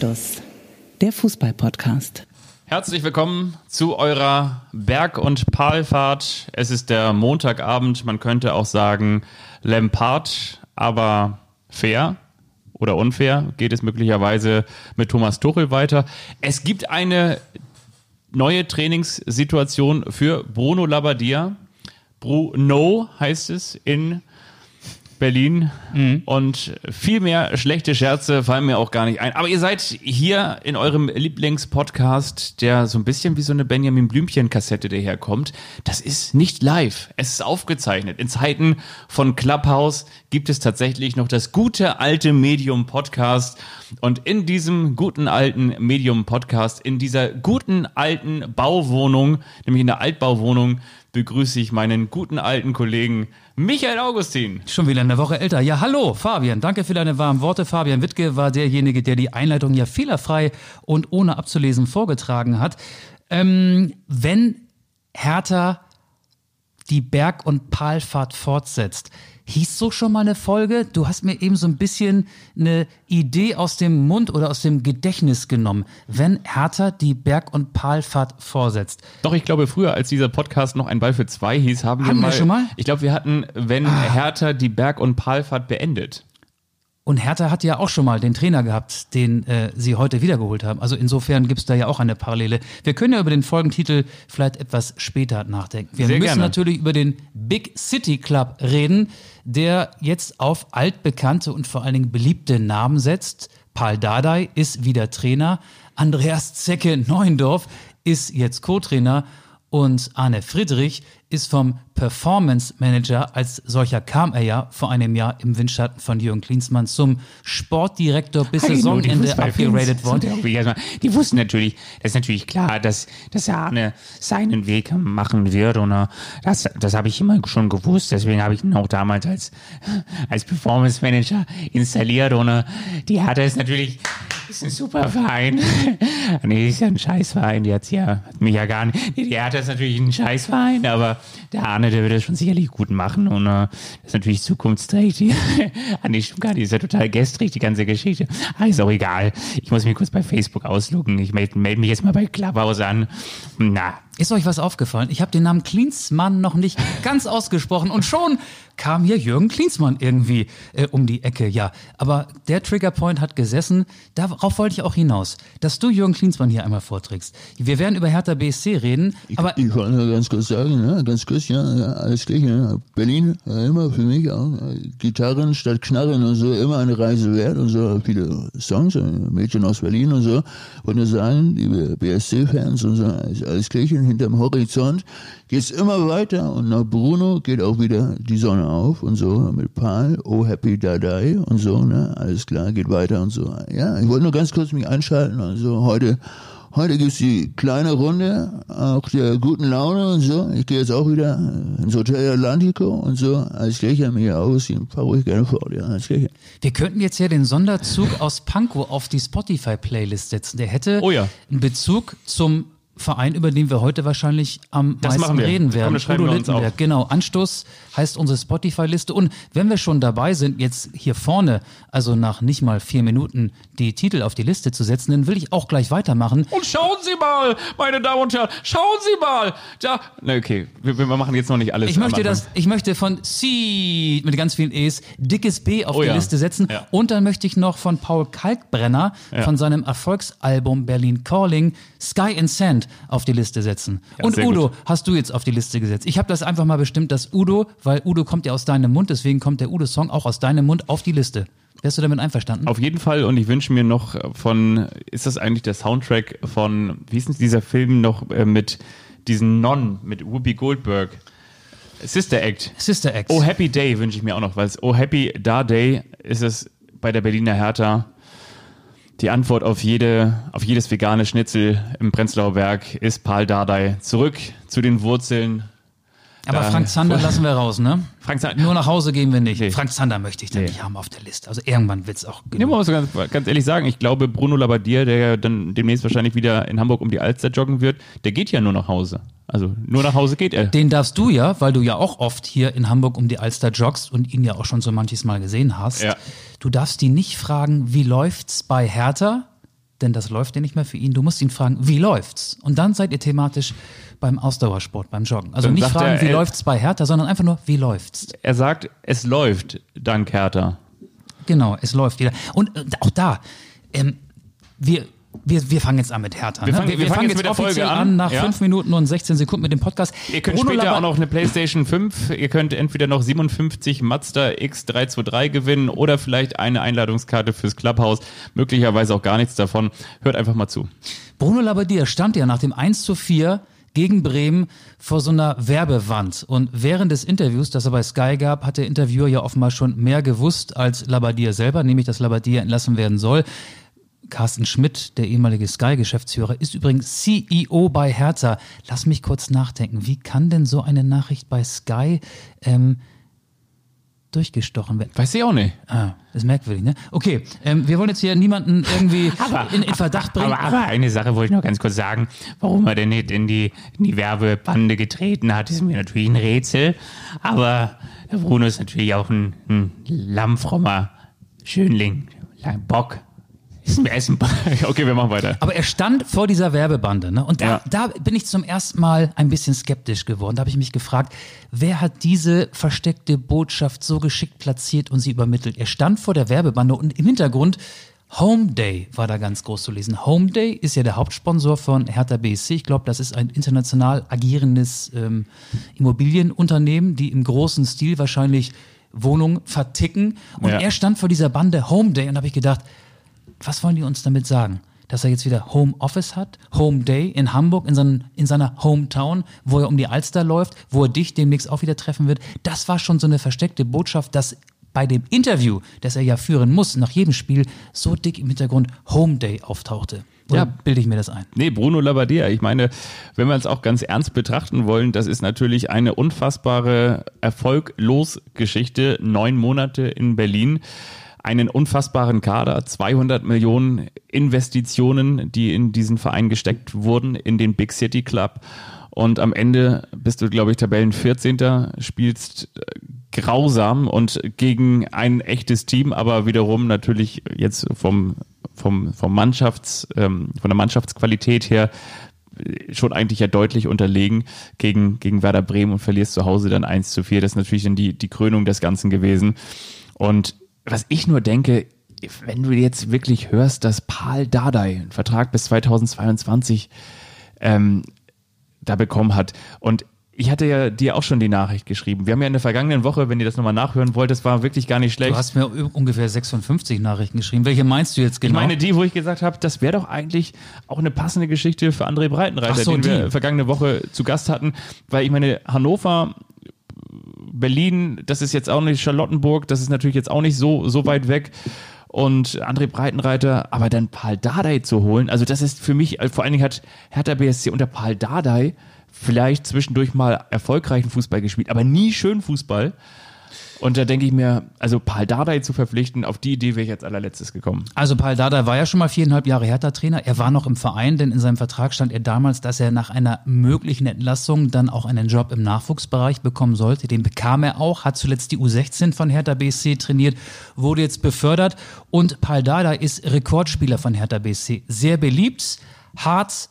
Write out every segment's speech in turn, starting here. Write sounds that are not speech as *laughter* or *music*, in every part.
Anstoß, der Fußball-Podcast. Herzlich willkommen zu eurer Berg- und Palfahrt. Es ist der Montagabend, man könnte auch sagen Lampard, aber fair oder unfair geht es möglicherweise mit Thomas Tuchel weiter. Es gibt eine neue Trainingssituation für Bruno Labbadia. Bruno heißt es in Berlin. Mhm. Und viel mehr schlechte Scherze fallen mir auch gar nicht ein. Aber ihr seid hier in eurem Lieblingspodcast, der so ein bisschen wie so eine Benjamin Blümchen-Kassette daherkommt. Das ist nicht live. Es ist aufgezeichnet. In Zeiten von Clubhouse gibt es tatsächlich noch das gute alte Medium-Podcast. Und in diesem guten alten Medium-Podcast, in dieser guten alten Bauwohnung, nämlich in der Altbauwohnung, begrüße ich meinen guten alten Kollegen Michael Augustin. Schon wieder eine Woche älter. Ja, hallo, Fabian. Danke für deine warmen Worte. Fabian Wittke war derjenige, der die Einleitung ja fehlerfrei und ohne abzulesen vorgetragen hat. Ähm, wenn Hertha die Berg- und Palfahrt fortsetzt, hieß so schon mal eine Folge? Du hast mir eben so ein bisschen eine Idee aus dem Mund oder aus dem Gedächtnis genommen, wenn Hertha die Berg- und Palfahrt vorsetzt. Doch, ich glaube, früher, als dieser Podcast noch ein Ball für zwei hieß, haben, haben wir, mal, wir schon mal. Ich glaube, wir hatten, wenn ah. Hertha die Berg- und Palfahrt beendet. Und Hertha hat ja auch schon mal den Trainer gehabt, den äh, sie heute wiedergeholt haben. Also insofern gibt es da ja auch eine Parallele. Wir können ja über den Folgentitel vielleicht etwas später nachdenken. Wir Sehr müssen gerne. natürlich über den Big City Club reden, der jetzt auf altbekannte und vor allen Dingen beliebte Namen setzt. Paul Dardai ist wieder Trainer. Andreas Zecke Neuendorf ist jetzt Co-Trainer. Und Arne Friedrich ist vom Performance Manager, als solcher kam er ja vor einem Jahr im Windschatten von Jürgen Klinsmann zum Sportdirektor bis Hallo, Saisonende abgeradet worden. Die wussten natürlich, das ist natürlich klar, dass, dass Arne seinen Weg machen wird und äh, das, das habe ich immer schon gewusst, deswegen habe ich ihn auch damals als, als Performance Manager installiert und äh, die hatte es natürlich, ist ein super Verein. *laughs* nee, ist ja ein Scheißverein, die hat's ja, hat mich ja gar nicht, die hatte es natürlich ein Scheißverein, aber der Arne, der wird das schon sicherlich gut machen und äh, das ist natürlich zukunftsträchtig. *laughs* ah, nee, stimmt gar nicht, ist ja total gestrig, die ganze Geschichte. Ah, ist auch egal. Ich muss mich kurz bei Facebook ausloggen. Ich melde meld mich jetzt mal bei Clubhouse an. Na, ist euch was aufgefallen? Ich habe den Namen Klinsmann noch nicht ganz ausgesprochen und schon kam hier Jürgen Klinsmann irgendwie äh, um die Ecke. Ja, aber der Triggerpoint hat gesessen. Darauf wollte ich auch hinaus, dass du Jürgen Klinsmann hier einmal vorträgst. Wir werden über Hertha BSC reden, ich, aber ich wollte nur ganz kurz sagen, ne? ganz kurz, ja, alles gleich. Ja. Berlin ja, immer für mich auch Gitarren statt Knarren und so immer eine Reise wert und so viele Songs, äh, Mädchen aus Berlin und so. Wollte nur sagen, liebe BSC-Fans und so, alles gleich hinterm Horizont geht's immer weiter und nach Bruno geht auch wieder die Sonne auf und so mit Paul, oh happy dadai und so, ne, alles klar, geht weiter und so. Ja, ich wollte nur ganz kurz mich einschalten, also heute Heute gibt's die kleine Runde, auch der guten Laune und so. Ich gehe jetzt auch wieder ins Hotel Atlantico und so. Als Gleicher mir fahre ich gerne vor, ja, als Gleicher. Wir könnten jetzt ja den Sonderzug aus Pankow auf die Spotify-Playlist setzen. Der hätte oh ja. einen Bezug zum Verein, über den wir heute wahrscheinlich am das meisten wir. reden werden. Komm, Udo Littenberg, genau. Anstoß heißt unsere Spotify-Liste. Und wenn wir schon dabei sind, jetzt hier vorne, also nach nicht mal vier Minuten, die Titel auf die Liste zu setzen, dann will ich auch gleich weitermachen. Und schauen Sie mal, meine Damen und Herren, schauen Sie mal. Da. Na, okay, wir, wir machen jetzt noch nicht alles. Ich möchte das, ich möchte von C mit ganz vielen E's dickes B auf oh, die ja. Liste setzen. Ja. Und dann möchte ich noch von Paul Kalkbrenner ja. von seinem Erfolgsalbum Berlin Calling Sky and Sand auf die Liste setzen. Ja, und Udo gut. hast du jetzt auf die Liste gesetzt. Ich habe das einfach mal bestimmt, dass Udo, weil Udo kommt ja aus deinem Mund, deswegen kommt der Udo-Song auch aus deinem Mund auf die Liste. Wärst du damit einverstanden? Auf jeden Fall und ich wünsche mir noch von, ist das eigentlich der Soundtrack von, wie ist denn dieser Film noch äh, mit diesen Non, mit Whoopi Goldberg? Sister Act. Sister Act. Oh Happy Day wünsche ich mir auch noch, weil es Oh Happy Da Day ist es bei der Berliner Hertha die Antwort auf, jede, auf jedes vegane Schnitzel im Prenzlauer Berg ist Paul Dardai. Zurück zu den Wurzeln. Aber Frank Zander lassen wir raus, ne? Frank Zander. Nur nach Hause gehen wir nicht. Nee. Frank Zander möchte ich dann nee. nicht haben auf der Liste. Also irgendwann wird es auch genug. Nee, muss ganz, ganz ehrlich sagen, ich glaube, Bruno Labbadia, der ja dann demnächst wahrscheinlich wieder in Hamburg um die Alster joggen wird, der geht ja nur nach Hause. Also nur nach Hause geht er. Den darfst du ja, weil du ja auch oft hier in Hamburg um die Alster joggst und ihn ja auch schon so manches Mal gesehen hast. Ja. Du darfst ihn nicht fragen, wie läuft's bei Hertha, denn das läuft ja nicht mehr für ihn. Du musst ihn fragen, wie läuft's? Und dann seid ihr thematisch beim Ausdauersport, beim Joggen. Also Dann nicht fragen, er, wie er- läuft's bei Hertha, sondern einfach nur, wie läuft's? Er sagt, es läuft dank Hertha. Genau, es läuft wieder. Und äh, auch da, ähm, wir, wir, wir fangen jetzt an mit Hertha. Wir ne? fangen- wir fangen jetzt mit der offiziell Folge an, nach ja. 5 Minuten und 16 Sekunden mit dem Podcast. Ihr könnt Bruno später Labba- auch noch eine PlayStation 5, ihr könnt entweder noch 57 Mazda X323 gewinnen oder vielleicht eine Einladungskarte fürs Clubhouse. Möglicherweise auch gar nichts davon. Hört einfach mal zu. Bruno Labbadia stand ja nach dem 1 zu 4 gegen Bremen vor so einer Werbewand. Und während des Interviews, das er bei Sky gab, hat der Interviewer ja offenbar schon mehr gewusst als Labbadia selber, nämlich dass Labbadia entlassen werden soll. Carsten Schmidt, der ehemalige Sky-Geschäftsführer, ist übrigens CEO bei Hertha. Lass mich kurz nachdenken. Wie kann denn so eine Nachricht bei Sky ähm, durchgestochen werden? Weiß ich auch nicht. Ah, ist merkwürdig, ne? Okay, ähm, wir wollen jetzt hier niemanden irgendwie *laughs* Aber- in, in Verdacht bringen. Aber, aber eine Sache wollte ich noch ganz kurz sagen. Warum er denn nicht in die, in die Werbebande getreten hat, ist mir natürlich ein Rätsel. Aber der Bruno ist natürlich auch ein, ein lammfrommer Schönling. Ein Bock. Mir Essen. *laughs* Okay, wir machen weiter. Aber er stand vor dieser Werbebande, ne? Und da, Ja. da bin ich zum ersten Mal ein bisschen skeptisch geworden. Da habe ich mich gefragt, wer hat diese versteckte Botschaft so geschickt platziert und sie übermittelt? Er stand vor der Werbebande und im Hintergrund Home Day war da ganz groß zu lesen. Home Day ist ja der Hauptsponsor von Hertha BSC. Ich glaube, das ist ein international agierendes ähm, Immobilienunternehmen, die im großen Stil wahrscheinlich Wohnungen verticken. Und Ja. er stand vor dieser Bande Home Day und habe ich gedacht, was wollen die uns damit sagen? Dass er jetzt wieder Home Office hat, Home Day in Hamburg, in, seinen, in seiner Hometown, wo er um die Alster läuft, wo er dich demnächst auch wieder treffen wird. Das war schon so eine versteckte Botschaft, dass bei dem Interview, das er ja führen muss, nach jedem Spiel, so dick im Hintergrund Home Day auftauchte. Oder Ja. bilde ich mir das ein? Nee, Bruno Labbadia. Ich meine, wenn wir es auch ganz ernst betrachten wollen, das ist natürlich eine unfassbare Erfolglosgeschichte. Neun Monate in Berlin, einen unfassbaren Kader, 200 Millionen Investitionen, die in diesen Verein gesteckt wurden, in den Big City Club. Und am Ende bist du, glaube ich, Tabellen 14. spielst äh, grausam und gegen ein echtes Team, aber wiederum natürlich jetzt vom, vom, vom Mannschafts, ähm, von der Mannschaftsqualität her äh, schon eigentlich ja deutlich unterlegen gegen, gegen Werder Bremen und verlierst zu Hause dann 1 zu 4. Das ist natürlich dann die, die Krönung des Ganzen gewesen. Und was ich nur denke, wenn du jetzt wirklich hörst, dass Paul Dardai einen Vertrag bis 2022 ähm, da bekommen hat und ich hatte ja dir auch schon die Nachricht geschrieben. Wir haben ja in der vergangenen Woche, wenn ihr das nochmal nachhören wollt, das war wirklich gar nicht schlecht. Du hast mir ungefähr 56 Nachrichten geschrieben. Welche meinst du jetzt Ich genau? meine die, wo ich gesagt habe, das wäre doch eigentlich auch eine passende Geschichte für André Breitenreiter, so, den wir die. vergangene Woche zu Gast hatten, weil ich meine, Hannover, Berlin, das ist jetzt auch nicht Charlottenburg, das ist natürlich jetzt auch nicht so, so weit weg. Und André Breitenreiter, aber dann Paul Dardai zu holen, also das ist für mich, vor allen Dingen hat Hertha BSC unter Paul Dardai vielleicht zwischendurch mal erfolgreichen Fußball gespielt, aber nie schön Fußball. Und da denke ich mir, also Paul Dardai zu verpflichten, auf die Idee wäre ich als allerletztes gekommen. Also Paul Dardai war ja schon mal viereinhalb Jahre Hertha-Trainer. Er war noch im Verein, denn in seinem Vertrag stand er damals, dass er nach einer möglichen Entlassung dann auch einen Job im Nachwuchsbereich bekommen sollte. Den bekam er auch, hat zuletzt die U16 von Hertha BSC trainiert, wurde jetzt befördert und Paul Dardai ist Rekordspieler von Hertha BSC. Sehr beliebt, hart,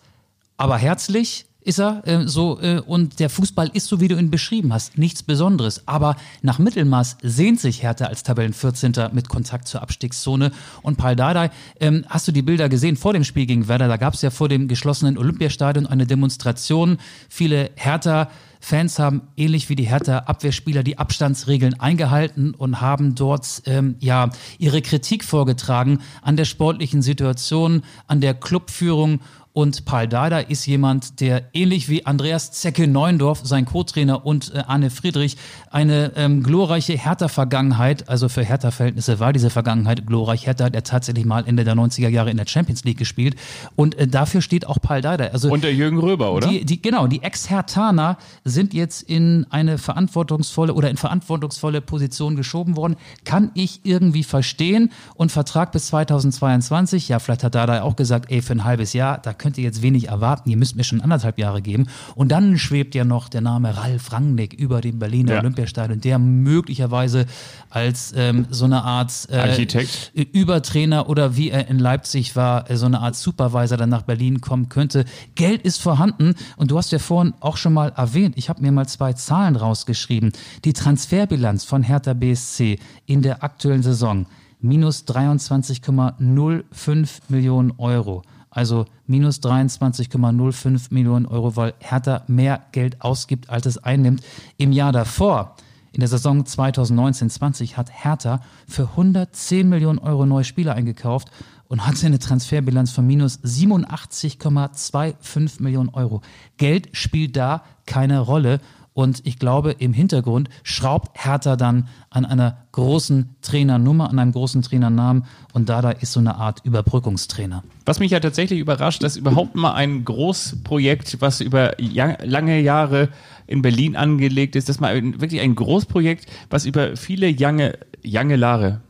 aber herzlich ist er äh, so äh, und der Fußball ist so wie du ihn beschrieben hast nichts Besonderes. Aber nach Mittelmaß sehnt sich Hertha als Tabellen 14. mit Kontakt zur Abstiegszone. Und Paul Dardai ähm, hast du die Bilder gesehen vor dem Spiel gegen Werder? Da gab es ja vor dem geschlossenen Olympiastadion eine Demonstration. Viele Hertha Fans haben ähnlich wie die Hertha Abwehrspieler die Abstandsregeln eingehalten und haben dort ähm, ja ihre Kritik vorgetragen an der sportlichen Situation, an der Clubführung und Paul Dardai ist jemand, der ähnlich wie Andreas Zecke Neuendorf, sein Co-Trainer und äh, Arne Friedrich eine ähm, glorreiche Hertha-Vergangenheit, also für Hertha-Verhältnisse war diese Vergangenheit glorreich. Hertha hat er tatsächlich mal Ende der 90er Jahre in der Champions League gespielt und äh, dafür steht auch Paul Dardai. Also Und der Jürgen Röber, oder? die, die, genau, die Ex-Hertaner sind jetzt in eine verantwortungsvolle oder in verantwortungsvolle Position geschoben worden. Kann ich irgendwie verstehen. Und Vertrag bis 2022, ja, vielleicht hat Dada auch gesagt, ey, für ein halbes Jahr, da könnt könnt ihr jetzt wenig erwarten, ihr müsst mir schon anderthalb Jahre geben. Und dann schwebt ja noch der Name Ralf Rangnick über dem Berliner ja. Olympiastadion, der möglicherweise als ähm, so eine Art äh, Architekt, Übertrainer oder wie er in Leipzig war, äh, so eine Art Supervisor dann nach Berlin kommen könnte. Geld ist vorhanden und du hast ja vorhin auch schon mal erwähnt, ich habe mir mal zwei Zahlen rausgeschrieben. Die Transferbilanz von Hertha BSC in der aktuellen Saison minus 23,05 Millionen Euro. Also minus 23,05 Millionen Euro, weil Hertha mehr Geld ausgibt, als es einnimmt. Im Jahr davor, in der Saison 2019-20, hat Hertha für 110 Millionen Euro neue Spieler eingekauft und hatte eine Transferbilanz von minus 87,25 Millionen Euro. Geld spielt da keine Rolle. Und ich glaube, im Hintergrund schraubt Hertha dann an einer großen Trainernummer, an einem großen Trainernamen. Und Dada ist so eine Art Überbrückungstrainer. Was mich ja tatsächlich überrascht, dass überhaupt mal ein Großprojekt, was über lange Jahre in Berlin angelegt ist, dass mal wirklich ein Großprojekt, was über viele lange, lange Jahre,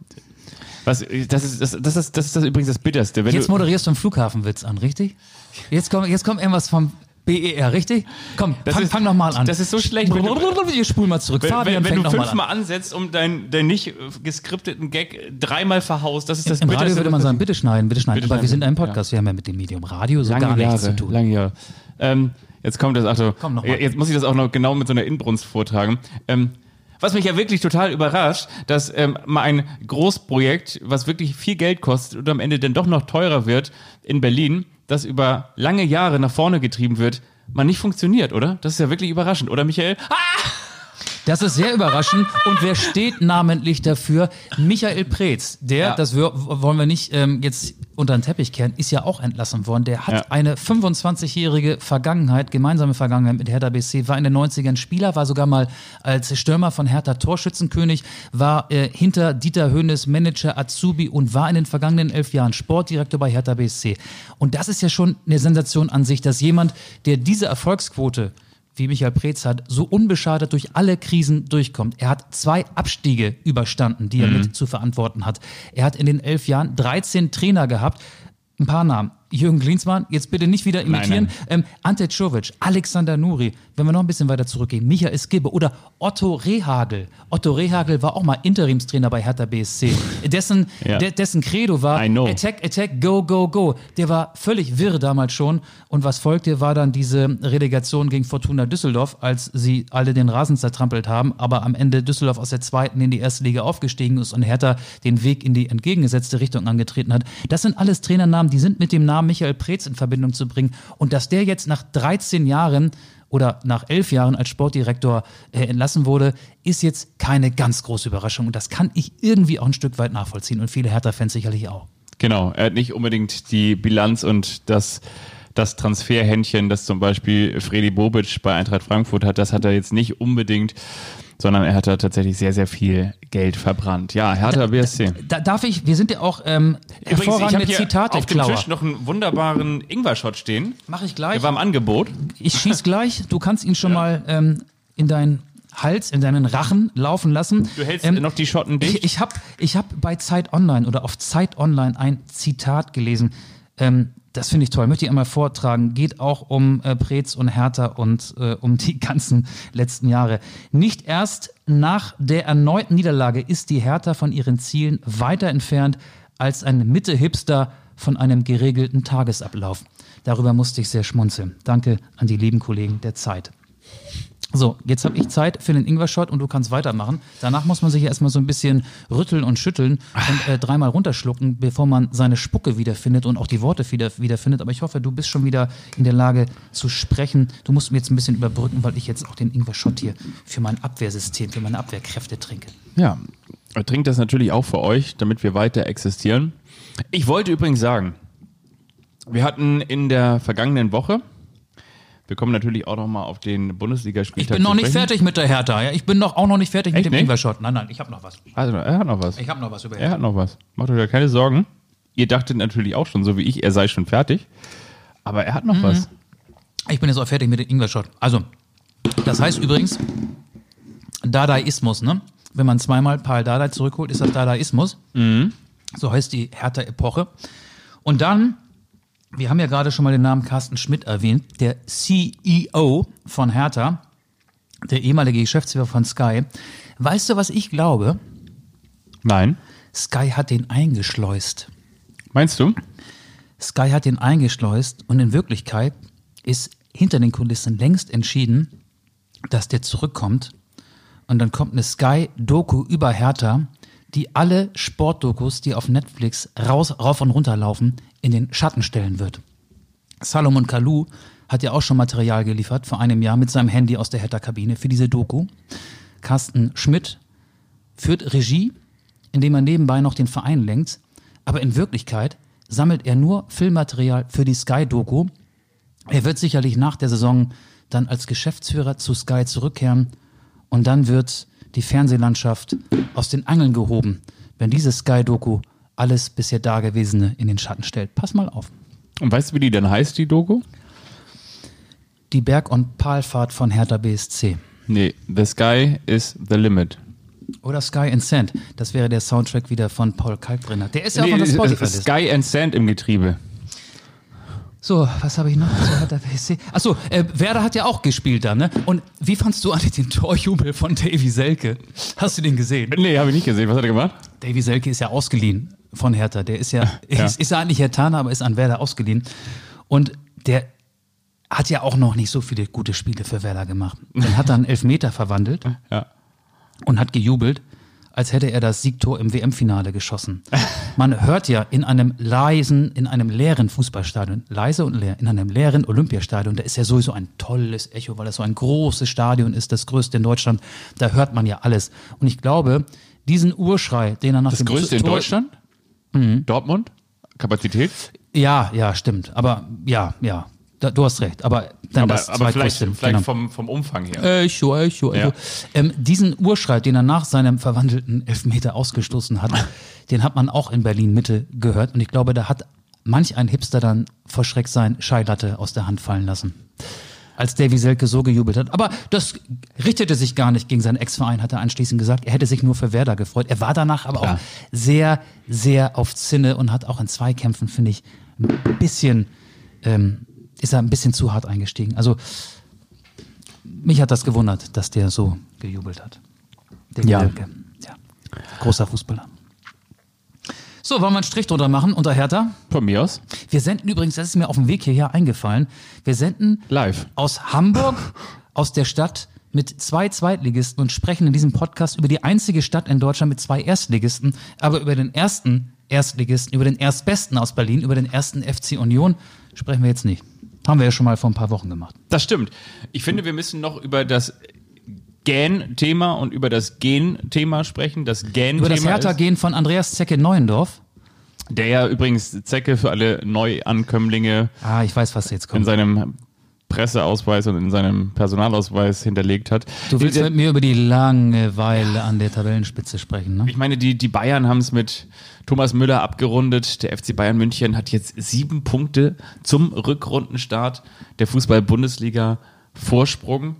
was, das, ist, das, das, ist, das ist übrigens das Bitterste. Wenn jetzt moderierst du einen Flughafenwitz an, richtig? Jetzt kommt, jetzt kommt irgendwas vom BER, richtig? Komm, das fang, ist, fang nochmal an. Das ist so schlecht. Wenn du, Wir spulen mal zurück. Wenn, Fabian, wenn, wenn du fünfmal an. ansetzt, um deinen dein nicht geskripteten Gag dreimal verhaust, das ist das Im Radio würde man sagen, bitte schneiden, bitte schneiden. Bitte Aber wir sind ein Podcast, ja. wir haben ja mit dem Medium Radio so lange gar nichts Jahre, zu tun. Lange Jahre. Ähm, jetzt kommt das, Achtung, Komm noch mal. jetzt muss ich das auch noch genau mit so einer Inbrunst vortragen. Ähm, was mich ja wirklich total überrascht, dass ähm, mal ein Großprojekt, was wirklich viel Geld kostet und am Ende dann doch noch teurer wird in Berlin, das über lange Jahre nach vorne getrieben wird, mal nicht funktioniert, oder? Das ist ja wirklich überraschend, oder Michael? Ah! Das ist sehr überraschend. Und wer steht namentlich dafür? Michael Preetz. Der, ja. das wollen wir nicht ähm, jetzt unter den Teppich kehren, ist ja auch entlassen worden. Der hat ja. eine 25-jährige Vergangenheit, gemeinsame Vergangenheit mit Hertha BC, war in den 90ern Spieler, war sogar mal als Stürmer von Hertha Torschützenkönig, war äh, hinter Dieter Höhnes Manager Azubi und war in den vergangenen elf Jahren Sportdirektor bei Hertha BC. Und das ist ja schon eine Sensation an sich, dass jemand, der diese Erfolgsquote wie Michael Preetz hat, so unbeschadet durch alle Krisen durchkommt. Er hat zwei Abstiege überstanden, die er mhm. mit zu verantworten hat. Er hat in den elf Jahren 13 Trainer gehabt. Ein paar Namen. Jürgen Klinsmann, jetzt bitte nicht wieder imitieren. Nein, nein. Ähm, Ante Czovic, Alexander Nuri, wenn wir noch ein bisschen weiter zurückgehen, Michael Skibbe oder Otto Rehagel. Otto Rehagel war auch mal Interimstrainer bei Hertha BSC. *laughs* Dessen, ja. de, dessen Credo war Attack, Attack, Go, Go, Go. Der war völlig wirr damals schon. Und was folgte, war dann diese Relegation gegen Fortuna Düsseldorf, als sie alle den Rasen zertrampelt haben, aber am Ende Düsseldorf aus der zweiten in die erste Liga aufgestiegen ist und Hertha den Weg in die entgegengesetzte Richtung angetreten hat. Das sind alles Trainernamen, die sind mit dem Namen Michael Preetz in Verbindung zu bringen. Und dass der jetzt nach 13 Jahren oder nach elf Jahren als Sportdirektor äh, entlassen wurde, ist jetzt keine ganz große Überraschung. Und das kann ich irgendwie auch ein Stück weit nachvollziehen und viele Hertha-Fans sicherlich auch. Genau, er hat nicht unbedingt die Bilanz und das das Transferhändchen, das zum Beispiel Freddy Bobic bei Eintracht Frankfurt hat, das hat er jetzt nicht unbedingt sondern er hat da tatsächlich sehr, sehr viel Geld verbrannt. Ja, Hertha BSC. Da, darf ich, wir sind ja auch ähm, Übrigens, hervorragende ich Zitate. Auf dem Tisch noch einen wunderbaren Ingwer-Shot stehen. Mach ich gleich. Der war im Angebot. Ich schieß gleich. Du kannst ihn schon ja. mal ähm, in deinen Hals, in deinen Rachen laufen lassen. Du hältst ähm, noch die Schotten dicht. Ich, ich habe ich hab bei Zeit Online oder auf Zeit Online ein Zitat gelesen. Ähm, das finde ich toll. Möchte ich einmal vortragen. Geht auch um äh, Preetz und Hertha und äh, um die *laughs* ganzen letzten Jahre. Nicht erst nach der erneuten Niederlage ist die Hertha von ihren Zielen weiter entfernt als ein Mitte-Hipster von einem geregelten Tagesablauf. Darüber musste ich sehr schmunzeln. Danke an die lieben Kollegen der Zeit. So, jetzt habe ich Zeit für den Ingwer-Shot und du kannst weitermachen. Danach muss man sich erstmal so ein bisschen rütteln und schütteln und äh, dreimal runterschlucken, bevor man seine Spucke wiederfindet und auch die Worte wieder, wiederfindet. Aber ich hoffe, du bist schon wieder in der Lage zu sprechen. Du musst mir jetzt ein bisschen überbrücken, weil ich jetzt auch den Ingwer-Shot hier für mein Abwehrsystem, für meine Abwehrkräfte trinke. Ja, trinkt das natürlich auch für euch, damit wir weiter existieren. Ich wollte übrigens sagen, wir hatten in der vergangenen Woche wir kommen natürlich auch noch mal auf den Bundesligaspieltag. Ich bin noch nicht fertig mit der Hertha. Ja? Ich bin noch auch noch nicht fertig Echt mit dem Ingwer-Shot. Nein, nein, ich habe noch was. Also, er hat noch was. Ich habe noch was über Hertha. Er hat noch was. Macht euch da keine Sorgen. Ihr dachtet natürlich auch schon, so wie ich, er sei schon fertig. Aber er hat noch mhm. was. Ich bin jetzt auch fertig mit dem Ingwer-Shot. Also, das heißt übrigens, Dadaismus, ne? Wenn man zweimal Paul Dada zurückholt, ist das Dadaismus. Mhm. So heißt die Hertha-Epoche. Und dann Wir haben ja gerade schon mal den Namen Carsten Schmidt erwähnt, der CEO von Hertha, der ehemalige Geschäftsführer von Sky. Weißt du, was ich glaube? Nein. Sky hat den eingeschleust. Meinst du? Sky hat den eingeschleust und in Wirklichkeit ist hinter den Kulissen längst entschieden, dass der zurückkommt. Und dann kommt eine Sky-Doku über Hertha, die alle Sportdokus, die auf Netflix raus, rauf und runter laufen, in den Schatten stellen wird. Salomon Kalou hat ja auch schon Material geliefert vor einem Jahr mit seinem Handy aus der Hertha-Kabine für diese Doku. Carsten Schmidt führt Regie, indem er nebenbei noch den Verein lenkt. Aber in Wirklichkeit sammelt er nur Filmmaterial für die Sky-Doku. Er wird sicherlich nach der Saison dann als Geschäftsführer zu Sky zurückkehren und dann wird die Fernsehlandschaft aus den Angeln gehoben, wenn diese Sky-Doku alles bisher Dagewesene in den Schatten stellt. Pass mal auf. Und weißt du, wie die denn heißt, die Doku? Die Berg- und Palfahrt von Hertha BSC. Nee, The Sky is the Limit. Oder Sky and Sand. Das wäre der Soundtrack wieder von Paul Kalkbrenner. Der ist ja nee, auch von der spotify -List. Sky and Sand im Getriebe. So, was habe ich noch? Hat der WSC. Achso, äh, Werder hat ja auch gespielt da, ne? Und wie fandst du eigentlich den Torjubel von Davy Selke? Hast du den gesehen? Nee, habe ich nicht gesehen. Was hat er gemacht? Davy Selke ist ja ausgeliehen von Hertha. Der ist ja, ja. *laughs* Ist, ist er eigentlich Hertaner, aber ist an Werder ausgeliehen. Und der hat ja auch noch nicht so viele gute Spiele für Werder gemacht. Dann hat er einen Elfmeter verwandelt *laughs* ja. und hat gejubelt als hätte er das Siegtor im WM-Finale geschossen. Man hört ja in einem leisen, in einem leeren Fußballstadion, leise und leer, in einem leeren Olympiastadion, da ist ja sowieso ein tolles Echo, weil das so ein großes Stadion ist, das größte in Deutschland. Da hört man ja alles. Und ich glaube, diesen Urschrei, den er nach das dem größte in Deutschland? Mhm. Dortmund? Kapazität? Ja, ja, stimmt. Aber ja, ja, da, du hast recht, aber dann aber, das aber vielleicht, vielleicht genau. vom, vom Umfang her. Echo, Echo, Echo. Ja. Ähm, diesen Urschrei, den er nach seinem verwandelten Elfmeter ausgestoßen hat, *laughs* den hat man auch in Berlin Mitte gehört und ich glaube, da hat manch ein Hipster dann vor Schreck sein Scheilatte aus der Hand fallen lassen. Als Davy Selke so gejubelt hat. Aber das richtete sich gar nicht gegen seinen Ex-Verein, hat er anschließend gesagt. Er hätte sich nur für Werder gefreut. Er war danach aber Klar. auch sehr, sehr auf Zinne und hat auch in Zweikämpfen, finde ich, ein bisschen ähm, ist er ein bisschen zu hart eingestiegen. Also mich hat das gewundert, dass der so gejubelt hat. Der ja. ja. Großer Fußballer. So, wollen wir einen Strich drunter machen unter Hertha? Von mir aus. Wir senden übrigens, das ist mir auf dem Weg hierher eingefallen, wir senden live aus Hamburg, *laughs* aus der Stadt mit zwei Zweitligisten und sprechen in diesem Podcast über die einzige Stadt in Deutschland mit zwei Erstligisten, aber über den ersten Erstligisten, über den Erstbesten aus Berlin, über den ersten FC Union sprechen wir jetzt nicht. Haben wir ja schon mal vor ein paar Wochen gemacht. Das stimmt. Ich finde, wir müssen noch über das Gen-Thema und über das Gen-Thema sprechen. Das Gen-Thema über das Hertha-Gen von Andreas Zecke Neuendorf. Der ja übrigens Zecke für alle Neuankömmlinge. Ah, ich weiß, was jetzt kommt. In seinem Presseausweis und in seinem Personalausweis hinterlegt hat. Du willst mit mir über die Langeweile an der Tabellenspitze sprechen, ne? Ich meine, die, die Bayern haben es mit Thomas Müller abgerundet. Der FC Bayern München hat jetzt sieben Punkte zum Rückrundenstart der Fußball-Bundesliga Vorsprung.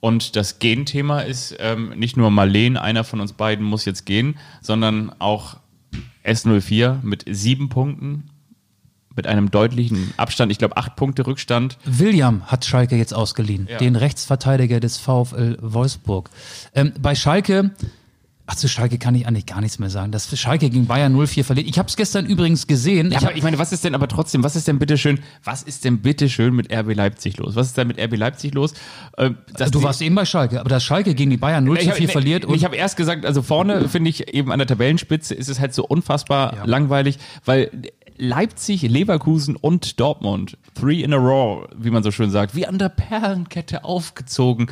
Und das Genthema ist ähm, nicht nur Marleen, einer von uns beiden muss jetzt gehen, sondern auch S04 mit sieben Punkten mit einem deutlichen Abstand, ich glaube acht Punkte Rückstand. William hat Schalke jetzt ausgeliehen, ja. den Rechtsverteidiger des VfL Wolfsburg. Ähm, bei Schalke Ach, zu Schalke kann ich eigentlich gar nichts mehr sagen. Das Schalke gegen Bayern 0-4 verliert. Ich habe es gestern übrigens gesehen. Ja, ich, aber ich meine, was ist denn aber trotzdem, was ist denn bitteschön, was ist denn bitteschön mit RB Leipzig los? Was ist denn mit RB Leipzig los? Äh, du warst eben bei Schalke, aber dass Schalke gegen die Bayern 0 4 verliert. Und ich habe erst gesagt, also vorne finde ich eben an der Tabellenspitze ist es halt so unfassbar ja. langweilig, weil Leipzig, Leverkusen und Dortmund, three in a row, wie man so schön sagt, wie an der Perlenkette aufgezogen,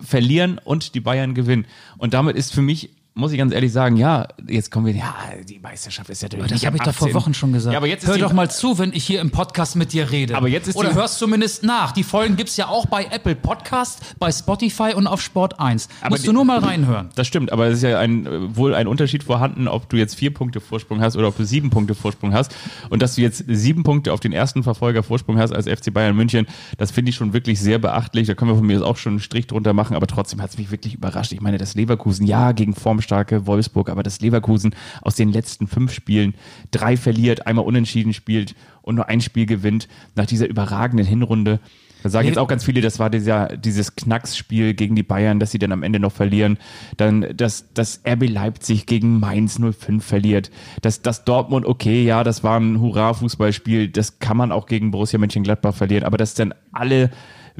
verlieren und die Bayern gewinnen. Und damit ist für mich muss ich ganz ehrlich sagen, ja, jetzt kommen wir, ja, die Meisterschaft ist ja natürlich. Aber das habe ich doch vor Wochen schon gesagt. Ja, aber jetzt Hör doch mal zu, wenn ich hier im Podcast mit dir rede. Aber jetzt ist Oder hörst zumindest nach. Die Folgen gibt es ja auch bei Apple Podcast, bei Spotify und auf Sport 1. Aber Musst die, du nur mal reinhören. Das stimmt, aber es ist ja ein, wohl ein Unterschied vorhanden, ob du jetzt vier Punkte Vorsprung hast oder ob du sieben Punkte Vorsprung hast. Und dass du jetzt sieben Punkte auf den ersten Verfolger Vorsprung hast als FC Bayern München, das finde ich schon wirklich sehr beachtlich. Da können wir von mir auch schon einen Strich drunter machen, aber trotzdem hat es mich wirklich überrascht. Ich meine, das Leverkusen, ja, gegen Form starke Wolfsburg, aber das Leverkusen aus den letzten fünf Spielen drei verliert, einmal unentschieden spielt und nur ein Spiel gewinnt nach dieser überragenden Hinrunde. Da sagen jetzt auch ganz viele, das war dieser, dieses Knacksspiel gegen die Bayern, dass sie dann am Ende noch verlieren. Dann, dass das RB Leipzig gegen Mainz 05 verliert. Dass das Dortmund, okay, ja, das war ein Hurra-Fußballspiel. Das kann man auch gegen Borussia Mönchengladbach verlieren. Aber dass dann alle,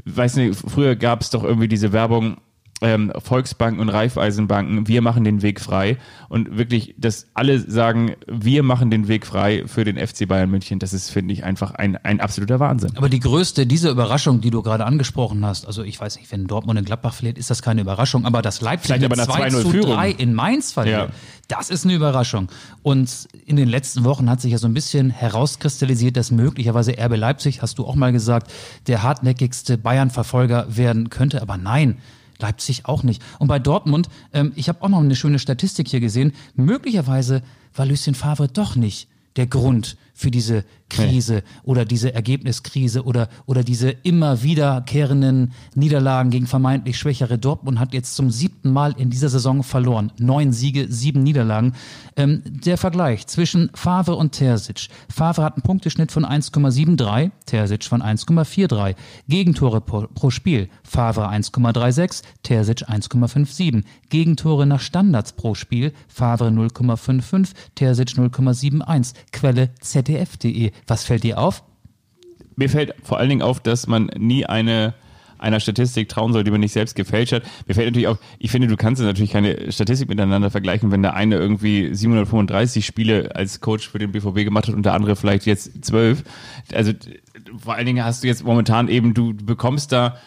weiß nicht, früher gab es doch irgendwie diese Werbung, ähm, Volksbanken und Raiffeisenbanken, wir machen den Weg frei. Und wirklich, dass alle sagen, wir machen den Weg frei für den FC Bayern München, das ist, finde ich, einfach ein, ein absoluter Wahnsinn. Aber die größte, diese Überraschung, die du gerade angesprochen hast, also ich weiß nicht, wenn Dortmund in Gladbach verliert, ist das keine Überraschung, aber das Leipzig Vielleicht aber nach 2 zu 3 in Mainz verliert, ja. das ist eine Überraschung. Und in den letzten Wochen hat sich ja so ein bisschen herauskristallisiert, dass möglicherweise RB Leipzig, hast du auch mal gesagt, der hartnäckigste Bayern-Verfolger werden könnte, aber nein, Leipzig auch nicht. Und bei Dortmund, ähm, ich habe auch noch eine schöne Statistik hier gesehen, möglicherweise war Lucien Favre doch nicht der Grund für diese Krise nee. oder diese Ergebniskrise oder, oder diese immer wiederkehrenden Niederlagen gegen vermeintlich schwächere Dortmund hat jetzt zum siebten Mal in dieser Saison verloren. Neun Siege, sieben Niederlagen. Ähm, der Vergleich zwischen Favre und Terzic. Favre hat einen Punkteschnitt von 1,73, Terzic von 1,43. Gegentore pro, pro Spiel. Favre 1,36, Terzic 1,57. Gegentore nach Standards pro Spiel. Favre 0,55, Terzic 0,71. Quelle zdf.de. Was fällt dir auf? Mir fällt vor allen Dingen auf, dass man nie eine einer Statistik trauen soll, die man nicht selbst gefälscht hat. Mir fällt natürlich auch, ich finde, du kannst natürlich keine Statistik miteinander vergleichen, wenn der eine irgendwie 735 Spiele als Coach für den BVB gemacht hat und der andere vielleicht jetzt zwölf. Also vor allen Dingen hast du jetzt momentan eben, du bekommst da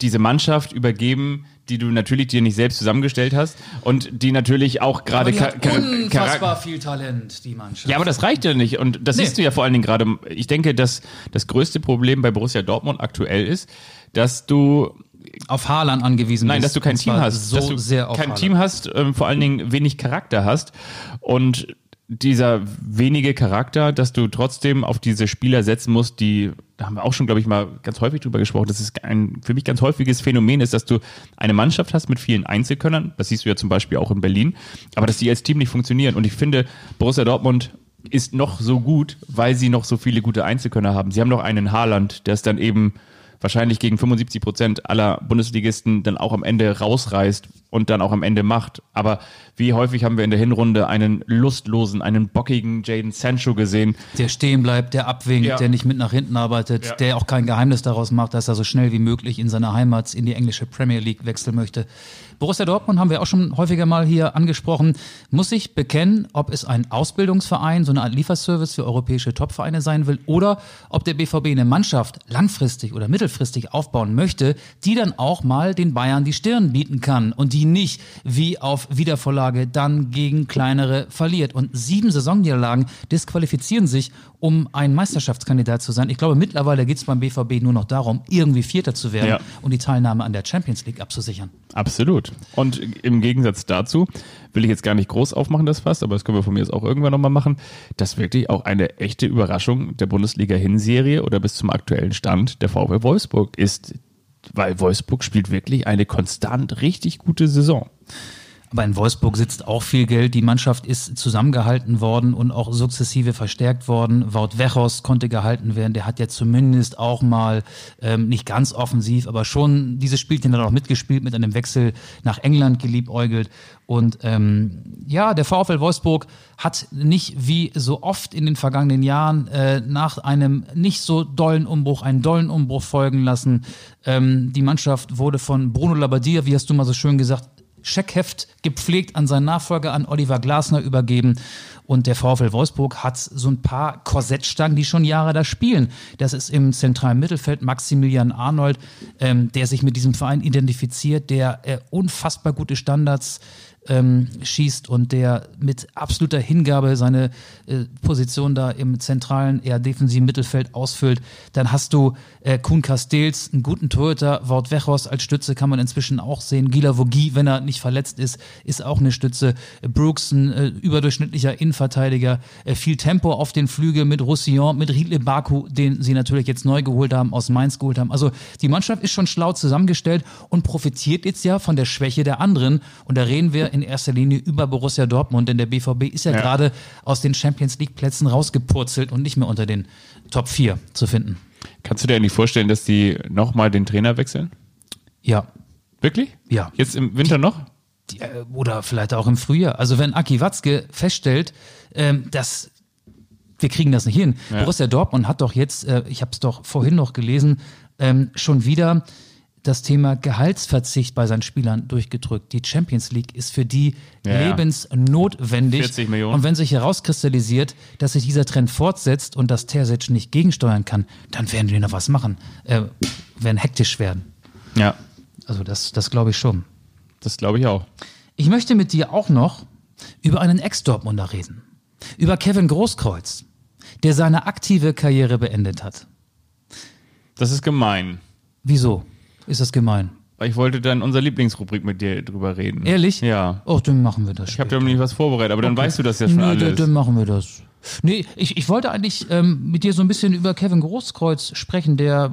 diese Mannschaft übergeben, die du natürlich dir nicht selbst zusammengestellt hast und die natürlich auch gerade unfassbar viel Talent, die Mannschaft. Ja, aber das reicht ja nicht und das nee. siehst du ja vor allen Dingen gerade. Ich denke, dass das größte Problem bei Borussia Dortmund aktuell ist, dass du auf Haaland angewiesen Nein, dass du kein Team hast, so dass du kein Haaland. Team hast, ähm, vor allen Dingen wenig Charakter hast und dieser wenige Charakter, dass du trotzdem auf diese Spieler setzen musst, die, da haben wir auch schon, glaube ich, mal ganz häufig drüber gesprochen, dass es ein für mich ganz häufiges Phänomen ist, dass du eine Mannschaft hast mit vielen Einzelkönnern, das siehst du ja zum Beispiel auch in Berlin, aber dass die als Team nicht funktionieren. Und ich finde, Borussia Dortmund ist noch so gut, weil sie noch so viele gute Einzelkönner haben. Sie haben noch einen Haaland, der ist dann eben wahrscheinlich gegen 75 Prozent aller Bundesligisten dann auch am Ende rausreißt und dann auch am Ende macht. Aber wie häufig haben wir in der Hinrunde einen lustlosen, einen bockigen Jaden Sancho gesehen? Der stehen bleibt, der abwinkt, ja. der nicht mit nach hinten arbeitet, ja. der auch kein Geheimnis daraus macht, dass er so schnell wie möglich in seine Heimat, in die englische Premier League wechseln möchte. Borussia Dortmund haben wir auch schon häufiger mal hier angesprochen, muss sich bekennen, ob es ein Ausbildungsverein, so eine Art Lieferservice für europäische Topvereine sein will oder ob der BVB eine Mannschaft langfristig oder mittelfristig aufbauen möchte, die dann auch mal den Bayern die Stirn bieten kann und die nicht wie auf Wiedervorlage dann gegen kleinere verliert. Und sieben Saisonniederlagen disqualifizieren sich, um ein Meisterschaftskandidat zu sein. Ich glaube, mittlerweile geht es beim BVB nur noch darum, irgendwie Vierter zu werden ja. und die Teilnahme an der Champions League abzusichern. Absolut. Und im Gegensatz dazu will ich jetzt gar nicht groß aufmachen, das fast, aber das können wir von mir jetzt auch irgendwann nochmal machen, dass wirklich auch eine echte Überraschung der Bundesliga-Hinserie oder bis zum aktuellen Stand der VW Wolfsburg ist, weil Wolfsburg spielt wirklich eine konstant richtig gute Saison. Aber in Wolfsburg sitzt auch viel Geld. Die Mannschaft ist zusammengehalten worden und auch sukzessive verstärkt worden. Wout Wechos konnte gehalten werden. Der hat ja zumindest auch mal ähm, nicht ganz offensiv, aber schon dieses Spielchen dann auch mitgespielt, mit einem Wechsel nach England geliebäugelt. Und ähm, ja, der VfL Wolfsburg hat nicht wie so oft in den vergangenen Jahren äh, nach einem nicht so dollen Umbruch einen dollen Umbruch folgen lassen. Ähm, die Mannschaft wurde von Bruno Labbadia, wie hast du mal so schön gesagt, Scheckheft gepflegt an seinen Nachfolger, an Oliver Glasner übergeben. Und der VfL Wolfsburg hat so ein paar Korsettstangen, die schon Jahre da spielen. Das ist im zentralen Mittelfeld Maximilian Arnold, ähm, der sich mit diesem Verein identifiziert, der äh, unfassbar gute Standards ähm, schießt und der mit absoluter Hingabe seine äh, Position da im zentralen, eher defensiven Mittelfeld ausfüllt. Dann hast du äh, Kuhn Castells, einen guten Torhüter, Wout Wechhorst als Stütze kann man inzwischen auch sehen. Gila Vogie, wenn er nicht verletzt ist, ist auch eine Stütze. Brooks, ein äh, überdurchschnittlicher Innenverteidiger. Äh, viel Tempo auf den Flügel mit Roussillon, mit Riedle Baku, den sie natürlich jetzt neu geholt haben, aus Mainz geholt haben. Also die Mannschaft ist schon schlau zusammengestellt und profitiert jetzt ja von der Schwäche der anderen. Und da reden wir in in erster Linie über Borussia Dortmund, denn der BVB ist ja, ja. gerade aus den Champions League Plätzen rausgepurzelt und nicht mehr unter den Top 4 zu finden. Kannst du dir eigentlich vorstellen, dass die nochmal den Trainer wechseln? Ja. Wirklich? Ja. Jetzt im Winter noch? Die, äh, oder vielleicht auch im Frühjahr. Also wenn Aki Watzke feststellt, ähm, dass wir kriegen das nicht hin. Ja. Borussia Dortmund hat doch jetzt, äh, ich habe es doch vorhin noch gelesen, ähm, schon wieder das Thema Gehaltsverzicht bei seinen Spielern durchgedrückt. Die Champions League ist für die ja. lebensnotwendig. 40 Millionen. Und wenn sich herauskristallisiert, dass sich dieser Trend fortsetzt und dass Terzic nicht gegensteuern kann, dann werden die noch was machen, äh, werden hektisch werden. Ja. Also das, das glaube ich schon. Das glaube ich auch. Ich möchte mit dir auch noch über einen Ex-Dortmunder reden. Über Kevin Großkreuz, der seine aktive Karriere beendet hat. Das ist gemein. Wieso ist das gemein? Ich wollte dann unsere Lieblingsrubrik mit dir drüber reden. Ehrlich? Ja. Oh, dann machen wir das. Ich habe dir nicht was vorbereitet, aber okay. dann weißt du das ja schon nee, alles. Dann machen wir das. Nee, ich, ich wollte eigentlich ähm, mit dir so ein bisschen über Kevin Großkreuz sprechen, der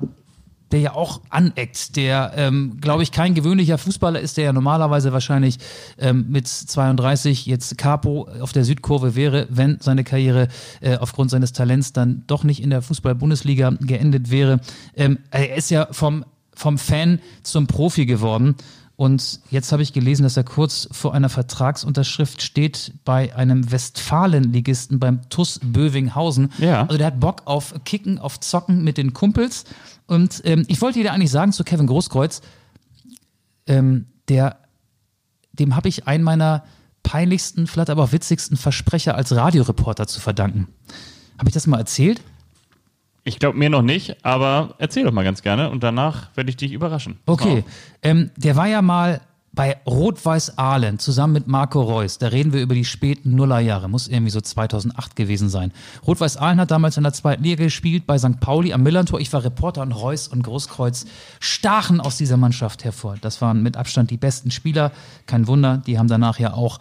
der ja auch aneckt, der, ähm, glaube ich, kein gewöhnlicher Fußballer ist, der ja normalerweise wahrscheinlich ähm, mit 32 jetzt Capo auf der Südkurve wäre, wenn seine Karriere äh, aufgrund seines Talents dann doch nicht in der Fußball-Bundesliga geendet wäre. Ähm, er ist ja vom, vom Fan zum Profi geworden. Und jetzt habe ich gelesen, dass er kurz vor einer Vertragsunterschrift steht bei einem Westfalen-Ligisten beim TUS Bövinghausen. Ja. Also der hat Bock auf Kicken, auf Zocken mit den Kumpels. Und ähm, ich wollte dir eigentlich sagen zu Kevin Großkreuz, ähm, der, dem habe ich einen meiner peinlichsten, vielleicht aber auch witzigsten Versprecher als Radioreporter zu verdanken. Habe ich das mal erzählt? Ich glaube mir noch nicht, aber erzähl doch mal ganz gerne und danach werde ich dich überraschen. Okay, ähm, der war ja mal bei Rot-Weiß Aalen zusammen mit Marco Reus, da reden wir über die späten Nullerjahre, muss irgendwie so 2008 gewesen sein. Rot-Weiß Aalen hat damals in der zweiten Liga gespielt, bei St. Pauli am Millantor. Ich war Reporter und Reus und Großkreuz stachen aus dieser Mannschaft hervor. Das waren mit Abstand die besten Spieler. Kein Wunder, die haben danach ja auch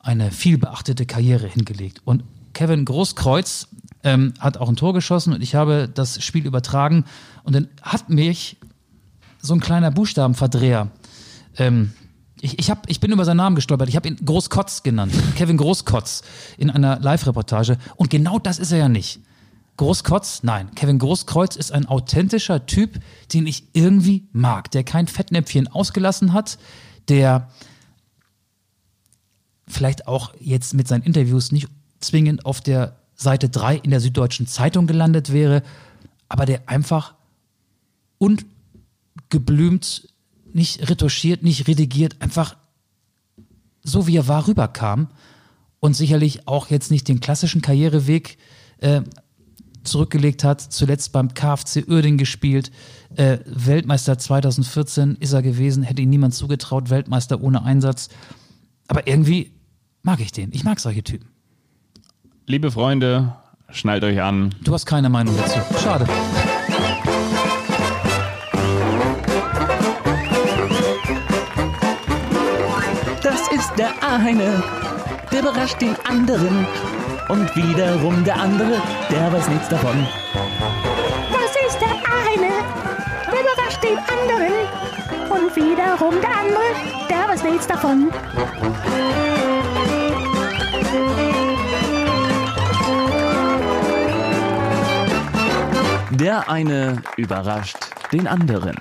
eine viel beachtete Karriere hingelegt. Und Kevin Großkreuz ähm, hat auch ein Tor geschossen und ich habe das Spiel übertragen und dann hat mich so ein kleiner Buchstabenverdreher ähm, ich, ich, hab, ich bin über seinen Namen gestolpert. Ich habe ihn Großkotz genannt. *laughs* Kevin Großkotz in einer Live-Reportage. Und genau das ist er ja nicht. Großkotz? Nein. Kevin Großkreuz ist ein authentischer Typ, den ich irgendwie mag, der kein Fettnäpfchen ausgelassen hat, der vielleicht auch jetzt mit seinen Interviews nicht zwingend auf der Seite 3 in der Süddeutschen Zeitung gelandet wäre, aber der einfach ungeblümt nicht retuschiert, nicht redigiert, einfach so wie er war rüberkam und sicherlich auch jetzt nicht den klassischen Karriereweg äh, zurückgelegt hat. Zuletzt beim KfC Uerding gespielt. Äh, Weltmeister 2014 ist er gewesen, hätte ihm niemand zugetraut, Weltmeister ohne Einsatz. Aber irgendwie mag ich den. Ich mag solche Typen. Liebe Freunde, schnallt euch an. Du hast keine Meinung dazu. Schade. Der eine, der überrascht den anderen. Und wiederum der andere, der weiß nichts davon. Das ist der eine, der überrascht den anderen. Und wiederum der andere, der weiß nichts davon. Der eine überrascht den anderen.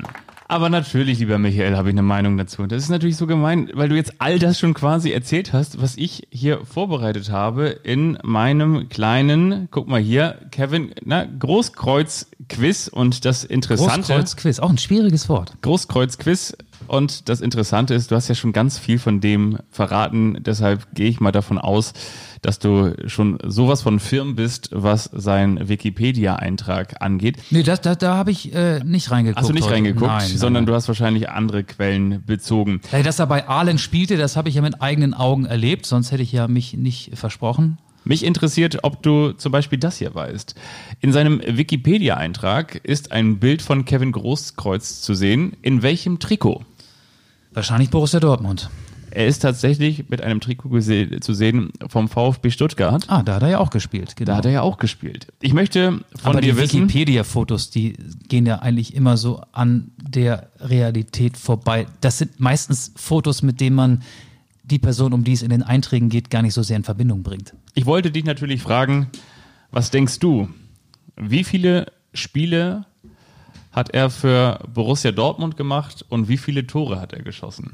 Aber natürlich, lieber Michael, habe ich eine Meinung dazu. Das ist natürlich so gemein, weil du jetzt all das schon quasi erzählt hast, was ich hier vorbereitet habe in meinem kleinen, guck mal hier, Kevin, na, Großkreuz-Quiz und das Interessante. Großkreuz-Quiz, auch ein schwieriges Wort. Großkreuz-Quiz und das Interessante ist, du hast ja schon ganz viel von dem verraten, deshalb gehe ich mal davon aus, dass du schon sowas von firm bist, was sein Wikipedia-Eintrag angeht. Nee, das, da, da habe ich äh, nicht reingeguckt. Hast du nicht reingeguckt, nein, sondern nein. du hast wahrscheinlich andere Quellen bezogen. Dass er bei Aalen spielte, das habe ich ja mit eigenen Augen erlebt, sonst hätte ich ja mich nicht versprochen. Mich interessiert, ob du zum Beispiel das hier weißt. In seinem Wikipedia-Eintrag ist ein Bild von Kevin Großkreuz zu sehen. In welchem Trikot? Wahrscheinlich Borussia Dortmund. Er ist tatsächlich mit einem Trikot zu sehen vom VfB Stuttgart. Ah, da hat er ja auch gespielt. Genau. Da hat er ja auch gespielt. Ich möchte von Aber dir die wissen. Wikipedia-Fotos, die gehen ja eigentlich immer so an der Realität vorbei. Das sind meistens Fotos, mit denen man die Person, um die es in den Einträgen geht, gar nicht so sehr in Verbindung bringt. Ich wollte dich natürlich fragen, was denkst du? Wie viele Spiele hat er für Borussia Dortmund gemacht und wie viele Tore hat er geschossen?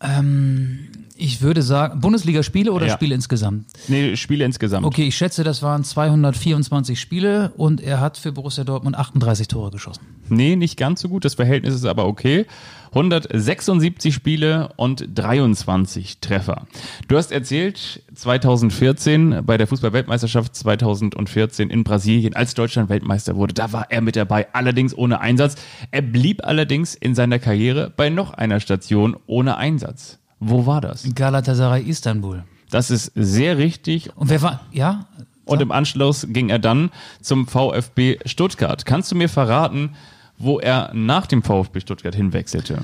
Ähm, ich würde sagen, Bundesligaspiele oder Ja. Spiele insgesamt? Nee, Spiele insgesamt. Okay, ich schätze, das waren 224 Spiele und er hat für Borussia Dortmund 38 Tore geschossen. Nee, nicht ganz so gut. Das Verhältnis ist aber okay. 176 Spiele und 23 Treffer. Du hast erzählt, 2014 bei der Fußball-Weltmeisterschaft 2014 in Brasilien, als Deutschland Weltmeister wurde, da war er mit dabei, allerdings ohne Einsatz. Er blieb allerdings in seiner Karriere bei noch einer Station ohne Einsatz. Wo war das? Galatasaray Istanbul. Das ist sehr richtig. Und wer war, ja? Und im Anschluss ging er dann zum VfB Stuttgart. Kannst du mir verraten, wo er nach dem VfB Stuttgart hinwechselte?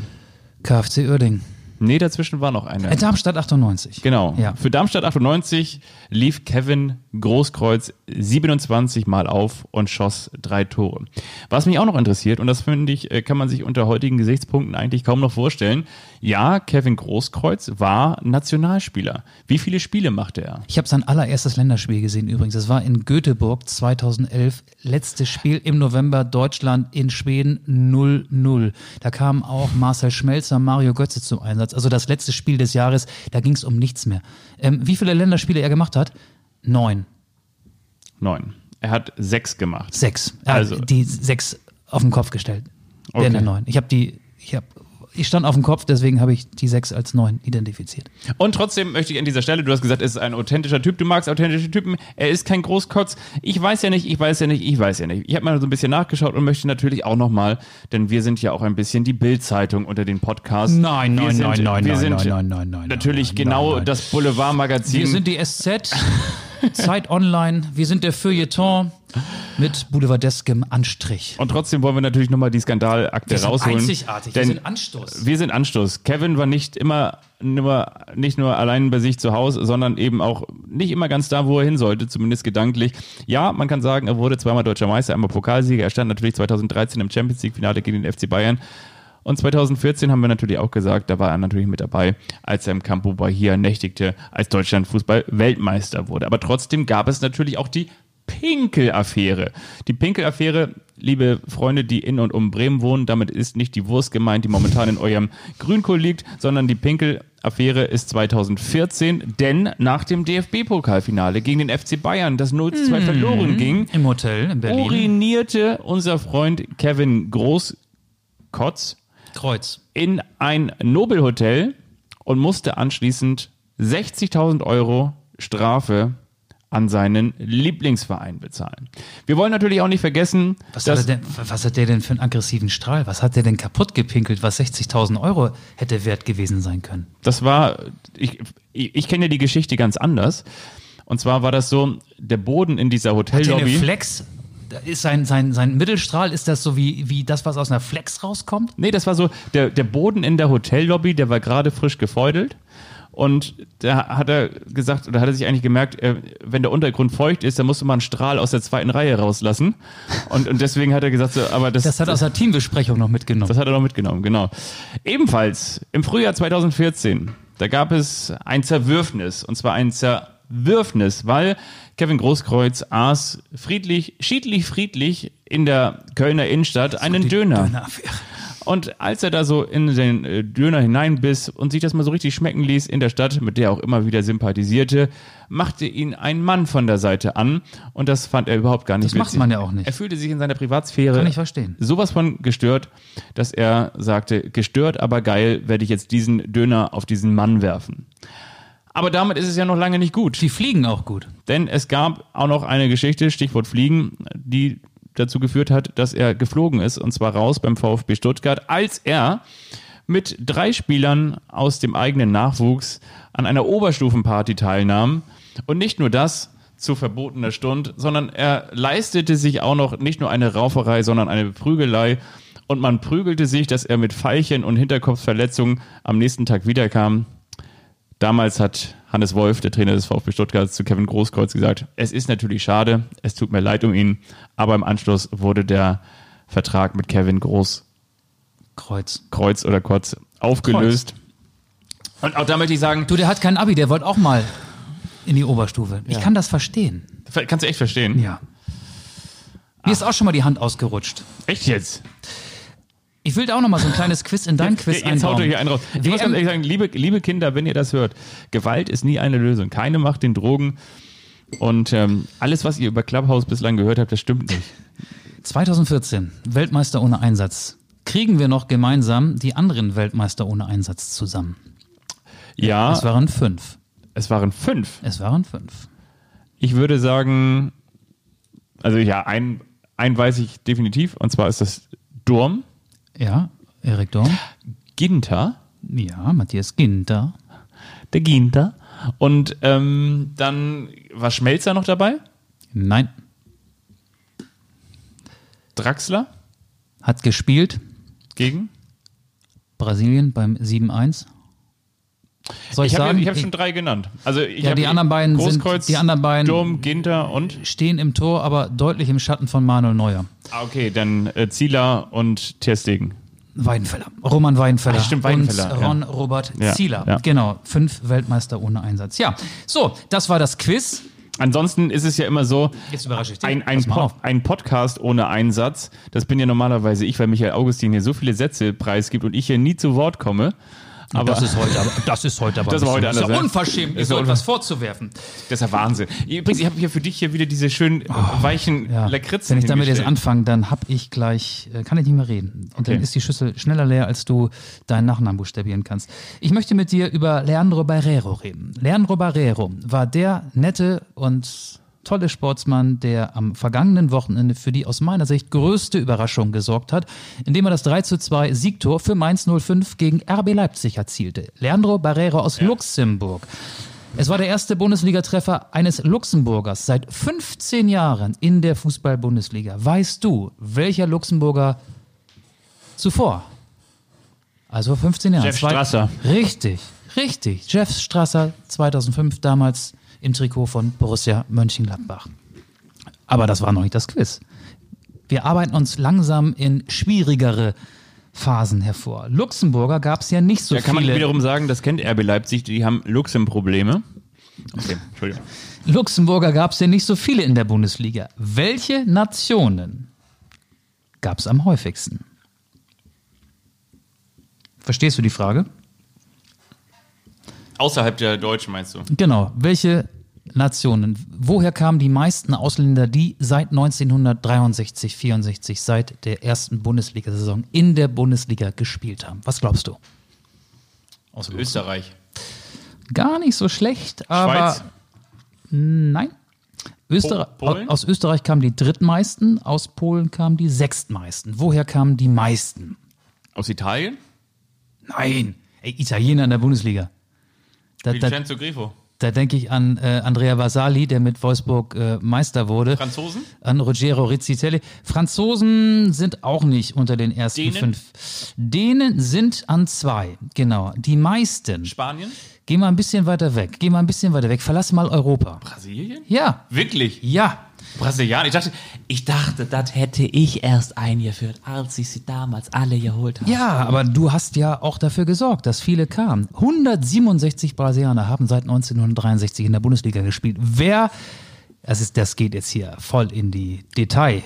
KfC Uerdingen. Nee, dazwischen war noch einer. Äh, Darmstadt 98. Genau. Ja. Für Darmstadt 98 lief Kevin Großkreuz 27 Mal auf und schoss drei Tore. Was mich auch noch interessiert, und das finde ich, äh, kann man sich unter heutigen Gesichtspunkten eigentlich kaum noch vorstellen. Ja, Kevin Großkreuz war Nationalspieler. Wie viele Spiele machte er? Ich habe sein allererstes Länderspiel gesehen übrigens. Das war in Göteborg 2011. Letztes Spiel im November Deutschland in Schweden 0-0. Da kamen auch Marcel Schmelzer, Mario Götze zum Einsatz. Also das letzte Spiel des Jahres, da ging es um nichts mehr. Ähm, wie viele Länderspiele er gemacht hat? Neun. Neun. Er hat sechs gemacht. Sechs. Er Also- hat die sechs auf den Kopf gestellt. Okay. der neun. Ich habe die, ich habe, ich stand auf dem Kopf, deswegen habe ich die sechs als neun identifiziert. Und trotzdem möchte ich an dieser Stelle, du hast gesagt, es ist ein authentischer Typ, du magst authentische Typen, er ist kein Großkotz. Ich weiß ja nicht, ich weiß ja nicht, ich weiß ja nicht. Ich habe mal so ein bisschen nachgeschaut und möchte natürlich auch nochmal, denn wir sind ja auch ein bisschen die Bild-Zeitung unter den Podcasts. Nein, nein, sind, nein, nein, wir nein, sind nein, nein, nein, nein, Natürlich nein, genau nein, nein. das Boulevardmagazin. Wir sind die SZ, *laughs* Zeit Online, wir sind der Feuilleton mit boulevardeskem Anstrich. und trotzdem wollen wir natürlich nochmal die Skandalakte Wir sind rausholen. einzigartig, wir sind Anstoß. Wir sind Anstoß. Kevin war nicht immer nur, nicht nur allein bei sich zu Hause, sondern eben auch nicht immer ganz da, wo er hin sollte, zumindest gedanklich. Ja, man kann sagen, er wurde zweimal deutscher Meister, einmal Pokalsieger. Er stand natürlich 2013 im Champions League Finale gegen den FC Bayern. Und 2014 haben wir natürlich auch gesagt, da war er natürlich mit dabei, als er im Campo Bahia nächtigte, als Deutschland Fußball Weltmeister wurde. Aber trotzdem gab es natürlich auch die Pinkel-Affäre. Die Pinkel-Affäre, liebe Freunde, die in und um Bremen wohnen, damit ist nicht die Wurst gemeint, die momentan in eurem Grünkohl liegt, sondern die Pinkel-Affäre ist 2014, denn nach dem DFB-Pokalfinale gegen den FC Bayern, das 0 zu 2 verloren ging, Im Hotel in Berlin. urinierte unser Freund Kevin Großkotz Kreuz. in ein Nobelhotel und musste anschließend 60.000 Euro Strafe an seinen Lieblingsverein bezahlen. Wir wollen natürlich auch nicht vergessen, Was hat, dass er denn, was hat der denn für einen aggressiven Strahl? Was hat der denn kaputt gepinkelt, was 60.000 Euro hätte wert gewesen sein können? das war, ich, ich, ich kenne ja die Geschichte ganz anders. Und zwar war das so, der Boden in dieser Hat der eine Hotellobby. Flex? Ist sein, sein, sein Mittelstrahl, ist das so wie, wie das, was aus einer Flex rauskommt? Nee, das war so, der, der Boden in der Hotellobby, der war gerade frisch gefeudelt. Und da hat er gesagt, oder hat er sich eigentlich gemerkt, äh, wenn der Untergrund feucht ist, dann musste man einen Strahl aus der zweiten Reihe rauslassen. Und, und deswegen hat er gesagt, so, aber das, Das hat er aus der Teambesprechung noch mitgenommen. das hat er noch mitgenommen, genau. Ebenfalls im Frühjahr 2014, da gab es ein Zerwürfnis, und zwar ein Zerwürfnis, weil Kevin Großkreuz aß friedlich, schiedlich friedlich in der Kölner Innenstadt einen Döner. Döneraffäre. Und als er da so in den äh, Döner hineinbiss und sich das mal so richtig schmecken ließ in der Stadt, mit der er auch immer wieder sympathisierte, machte ihn ein Mann von der Seite an und das fand er überhaupt gar nicht Das macht witzig. man ja auch nicht. Er fühlte sich in seiner Privatsphäre Kann ich verstehen. sowas von gestört, dass er sagte, gestört, aber geil, werde ich jetzt diesen Döner auf diesen Mann werfen. Aber damit ist es ja noch lange nicht gut. Die fliegen auch gut. Denn es gab auch noch eine Geschichte, Stichwort Fliegen, die dazu geführt hat, dass er geflogen ist, und zwar raus beim VfB Stuttgart, als er mit drei Spielern aus dem eigenen Nachwuchs an einer Oberstufenparty teilnahm. Und nicht nur das zu verbotener Stunde, sondern er leistete sich auch noch nicht nur eine Rauferei, sondern eine Prügelei. Und man prügelte sich, dass er mit Pfeilchen und Hinterkopfverletzungen am nächsten Tag wiederkam. Damals hat Hannes Wolf, der Trainer des VfB Stuttgart, zu Kevin Großkreuz gesagt, es ist natürlich schade, es tut mir leid um ihn, aber im Anschluss wurde der Vertrag mit Kevin Großkreuz Kreuz. oder Kotz aufgelöst. Und auch da möchte ich sagen, Du, der hat kein Abi, der wollte auch mal in die Oberstufe. Ich kann das verstehen. kannst du echt verstehen? Ja. Mir ist auch schon mal die Hand ausgerutscht. Echt jetzt? Ich will da auch noch mal so ein kleines Quiz in dein Quiz Jetzt haut einbauen. euch einen raus. Ich muss ganz WM ehrlich sagen, liebe, liebe Kinder, wenn ihr das hört, Gewalt ist nie eine Lösung. Keine macht den Drogen. Und ähm, alles, was ihr über Clubhouse bislang gehört habt, das stimmt nicht. 2014, Weltmeister ohne Einsatz. Kriegen wir noch gemeinsam die anderen Weltmeister ohne Einsatz zusammen? Ja, Es waren fünf. es waren fünf. Es waren fünf. Ich würde sagen, also ja, ein, ein weiß ich definitiv, und zwar ist das Durm, Ja, Erik Dorn. Ginter, Ja, Matthias Ginter. der Ginter. Und ähm, dann war Schmelzer noch dabei, Nein, Draxler hat gespielt. gegen. Brasilien beim 7-1. Soll ich, Ich habe sagen? ich hab schon drei genannt. Also ich Ja, die anderen beiden sind- Großkreuz, die anderen beiden- Durm, Ginter und stehen im Tor, aber deutlich im Schatten von Manuel Neuer. ah, okay, dann äh, Zieler und Terstegen. Weidenfeller. Roman Weidenfeller. Ah, stimmt, Weidenfeller, Und ja. Ron Robert Ja, Zieler. ja. Genau. Fünf Weltmeister ohne Einsatz. Ja. So, das war das Quiz. Ansonsten ist es ja immer so, Jetzt überrasche ich dich. ein, ein, Pass mal Po- auf. ein Podcast ohne Einsatz, das bin ja normalerweise ich, weil Michael Augustin hier so viele Sätze preisgibt und ich hier nie zu Wort komme. Aber das ist heute aber, das ist heute aber Das war heute anders, ist ja ne? unverschämt, mir so etwas vorzuwerfen. das ist ja Wahnsinn. Übrigens, ich habe hier für dich hier wieder diese schönen äh, weichen Oh, Ja. Lakritzen Wenn ich damit jetzt anfange, dann hab ich gleich, äh, kann ich nicht mehr reden. Und Okay. dann ist die Schüssel schneller leer, als du deinen Nachnamen buchstabieren kannst. Ich möchte mit dir über Leandro Barrero reden. Leandro Barrero war der nette und tolle Sportsmann, der am vergangenen Wochenende für die aus meiner Sicht größte Überraschung gesorgt hat, indem er das 3 zu 2 Siegtor für Mainz 05 gegen RB Leipzig erzielte. Leandro Barrero aus Luxemburg. Es war der erste Bundesliga-Treffer eines Luxemburgers seit 15 Jahren in der Fußball-Bundesliga. Weißt du, welcher Luxemburger zuvor? Also vor 15 Jahren. Jeff Strasser. Richtig, richtig. Jeff Strasser 2005 damals im Trikot von Borussia Mönchengladbach. Aber das war noch nicht das Quiz. Wir arbeiten uns langsam in schwierigere Phasen hervor. Luxemburger gab es ja nicht so Da kann man viele. wiederum sagen, das kennt RB Leipzig, die haben Luxem-Probleme. Okay, Entschuldigung. Luxemburger gab es ja nicht so viele in der Bundesliga. Welche Nationen gab es am häufigsten? Verstehst du die Frage? Außerhalb der Deutschen meinst du? Genau. Welche Nationen? Woher kamen die meisten Ausländer, die seit 1963, 64, seit der ersten Bundesliga-Saison in der Bundesliga gespielt haben? Was glaubst du? Aus Österreich. Gar nicht so schlecht, aber Schweiz. nein. Österreich, Po- Polen? Aus Österreich kamen die drittmeisten, aus Polen kamen die sechstmeisten. Woher kamen die meisten? Aus Italien? Nein, Ey, Italiener in der Bundesliga. Da, Vincenzo Grifo. da denke ich an äh, Andrea Vasali, der mit Wolfsburg äh, Meister wurde. Franzosen? An Ruggero Rizzitelli. Franzosen sind auch nicht unter den ersten Dänen? fünf. Dänen sind an zwei, genau. Die meisten. Spanien? Geh mal ein bisschen weiter weg. Geh mal ein bisschen weiter weg. Verlass mal Europa. Brasilien? Ja, Wirklich? ja. Brasilianer? Ich dachte, Ich dachte, das hätte ich erst eingeführt, als ich sie damals alle geholt habe. Ja, aber du hast ja auch dafür gesorgt, dass viele kamen. 167 Brasilianer haben seit 1963 in der Bundesliga gespielt. Wer, das, ist, das geht jetzt hier voll in die Detail.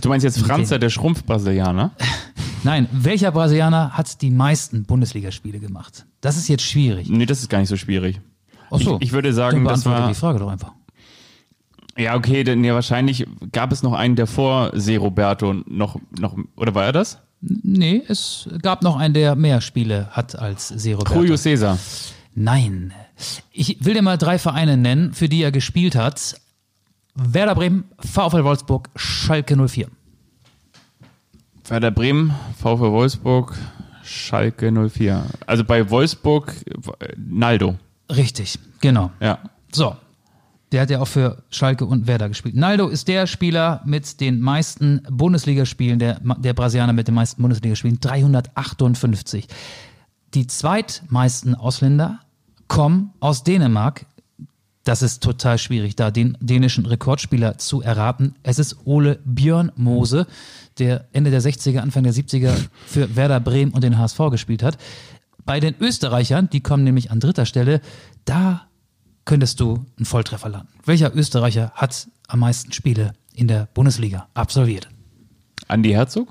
du meinst jetzt Franzer, der Schrumpf-Brasilianer? *laughs* Nein, welcher Brasilianer hat die meisten Bundesligaspiele gemacht? Das ist jetzt schwierig. Nee, das ist gar nicht so schwierig. Ach so, Ich, ich würde sagen, dann das war. die Frage doch einfach. Ja, okay, denn ja, wahrscheinlich gab es noch einen, der vor Se Roberto noch, noch, oder war er das? Nee, es gab noch einen, der mehr Spiele hat als Zero. Julio Cesar. Nein. Ich will dir mal drei Vereine nennen, für die er gespielt hat. Werder Bremen, VfL Wolfsburg, Schalke 04. Werder Bremen, VfL Wolfsburg, Schalke 04. Also bei Wolfsburg, äh, Naldo. Richtig, genau. Ja. So. Der hat ja auch für Schalke und Werder gespielt. Naldo ist der Spieler mit den meisten Bundesligaspielen, der, der Brasilianer mit den meisten Bundesligaspielen, 358. Die zweitmeisten Ausländer kommen aus Dänemark. Das ist total schwierig, da den dänischen Rekordspieler zu erraten. Es ist Ole Björn Mose, der Ende der 60er, Anfang der 70er für Werder Bremen und den HSV gespielt hat. Bei den Österreichern, die kommen nämlich an dritter Stelle, da könntest du einen Volltreffer landen. Welcher Österreicher hat am meisten Spiele in der Bundesliga absolviert? Andi Herzog?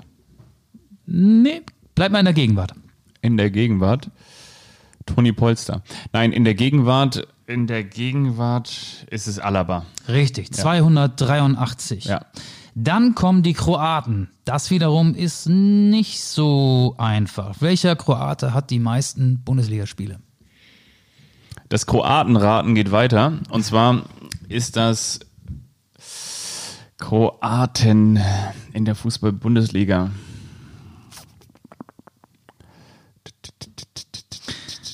Nee, bleib mal in der Gegenwart. In der Gegenwart? Toni Polster. Nein, in der Gegenwart, in der Gegenwart ist es Alaba. Richtig, 283. Ja. Dann kommen die Kroaten. Das wiederum ist nicht so einfach. Welcher Kroate hat die meisten Bundesligaspiele? Das Kroatenraten geht weiter. Und zwar ist das Kroaten in der Fußball-Bundesliga.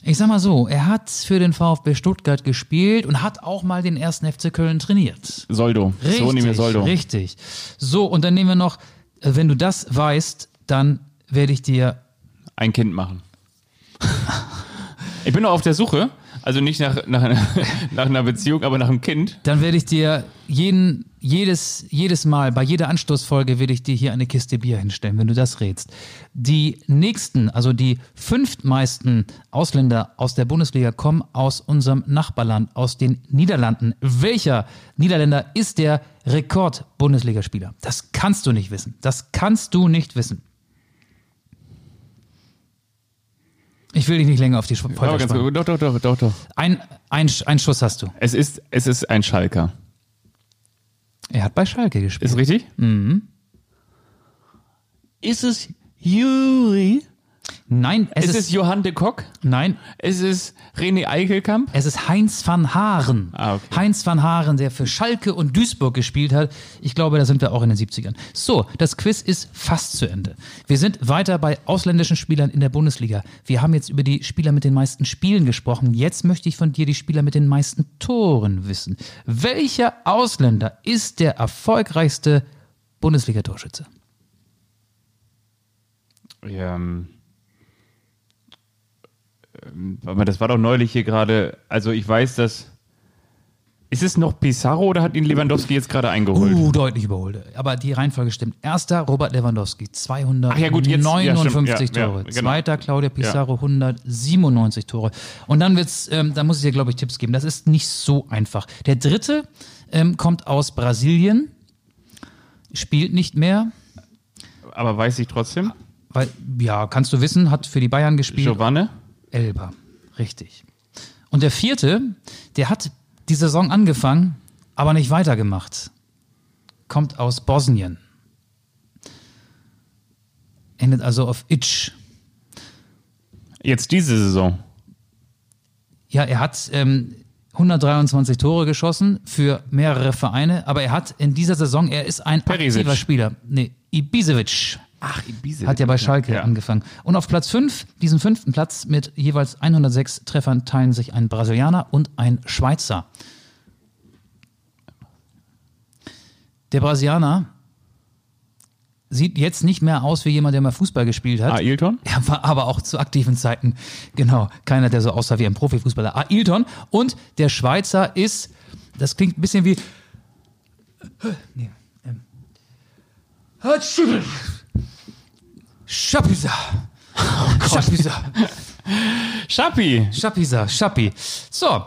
Ich sag mal so, er hat für den VfB Stuttgart gespielt und hat auch mal den ersten FC Köln trainiert. Soldo. Richtig, so nehmen wir Soldo. richtig. So, und dann nehmen wir noch, wenn du das weißt, dann werde ich dir Ein Kind machen. ich bin noch auf der Suche. Also nicht nach, nach, einer, *laughs* nach einer Beziehung, aber nach einem Kind. Dann werde ich dir jeden, jedes, jedes Mal, bei jeder Anstoßfolge werde ich dir hier eine Kiste Bier hinstellen, wenn du das rätst. Die nächsten, also die fünftmeisten Ausländer aus der Bundesliga kommen aus unserem Nachbarland, aus den Niederlanden. Welcher Niederländer ist der Rekord-Bundesligaspieler? Das kannst du nicht wissen. Das kannst du nicht wissen. Ich will dich nicht länger auf die Folter Aber ganz, spannen. doch, doch, doch, doch, doch. Ein, ein, ein Schuss hast du. Es ist, es ist ein Schalker. Er hat bei Schalke gespielt. Ist richtig? Mhm. Ist es Juri? Nein, es Ist ist, Johann de Kock? nein, Ist es René Eichelkamp? es ist Heinz van Haaren. Ah, okay. Heinz van Haaren, der für Schalke und Duisburg gespielt hat. Ich glaube, da sind wir auch in den 70ern. So, das Quiz ist fast zu Ende. Wir sind weiter bei ausländischen Spielern in der Bundesliga. Wir haben jetzt über die Spieler mit den meisten Spielen gesprochen. Jetzt möchte ich von dir die Spieler mit den meisten Toren wissen. Welcher Ausländer ist der erfolgreichste Bundesliga-Torschütze? Ja, ähm, ähm, warte mal, das war doch neulich hier gerade. Also ich weiß, dass. Ist es noch Pizarro oder hat ihn Lewandowski jetzt gerade eingeholt? Uh, deutlich überholt. Aber die Reihenfolge stimmt. Erster Robert Lewandowski, 259 Ach ja, ja, stimmt. Ja, Tore. genau. Zweiter Claudia Pizarro, 197 Tore. Und dann wird's, ähm, da muss ich dir, glaube ich, Tipps geben. Das ist nicht so einfach. Der dritte ähm, kommt aus Brasilien, spielt nicht mehr, Aber weiß ich trotzdem. weil, ja, kannst du wissen, hat für die Bayern gespielt. Giovanni? Elba, richtig. Und der vierte, der hat die Saison angefangen, aber nicht weitergemacht. Kommt aus Bosnien. Endet also auf Itch. Jetzt diese Saison. Ja, er hat ähm, 123 Tore geschossen für mehrere Vereine, aber er hat in dieser Saison, er ist ein Perisic. aktiver Spieler. Nee, Ibisevic. Ach, Ibiza. Hat ja bei Schalke Ja. angefangen. Und auf Platz 5, diesen fünften Platz mit jeweils 106 Treffern, teilen sich ein Brasilianer und ein Schweizer. Der Brasilianer sieht jetzt nicht mehr aus wie jemand, der mal Fußball gespielt hat. Ailton? Er war aber auch zu aktiven Zeiten, genau, keiner, der so aussah wie ein Profifußballer. Ailton. Und der Schweizer ist, das klingt ein bisschen wie. Nee, ähm, Schapisa. Schapisa. Schappi! Schapisa. Schappi. So,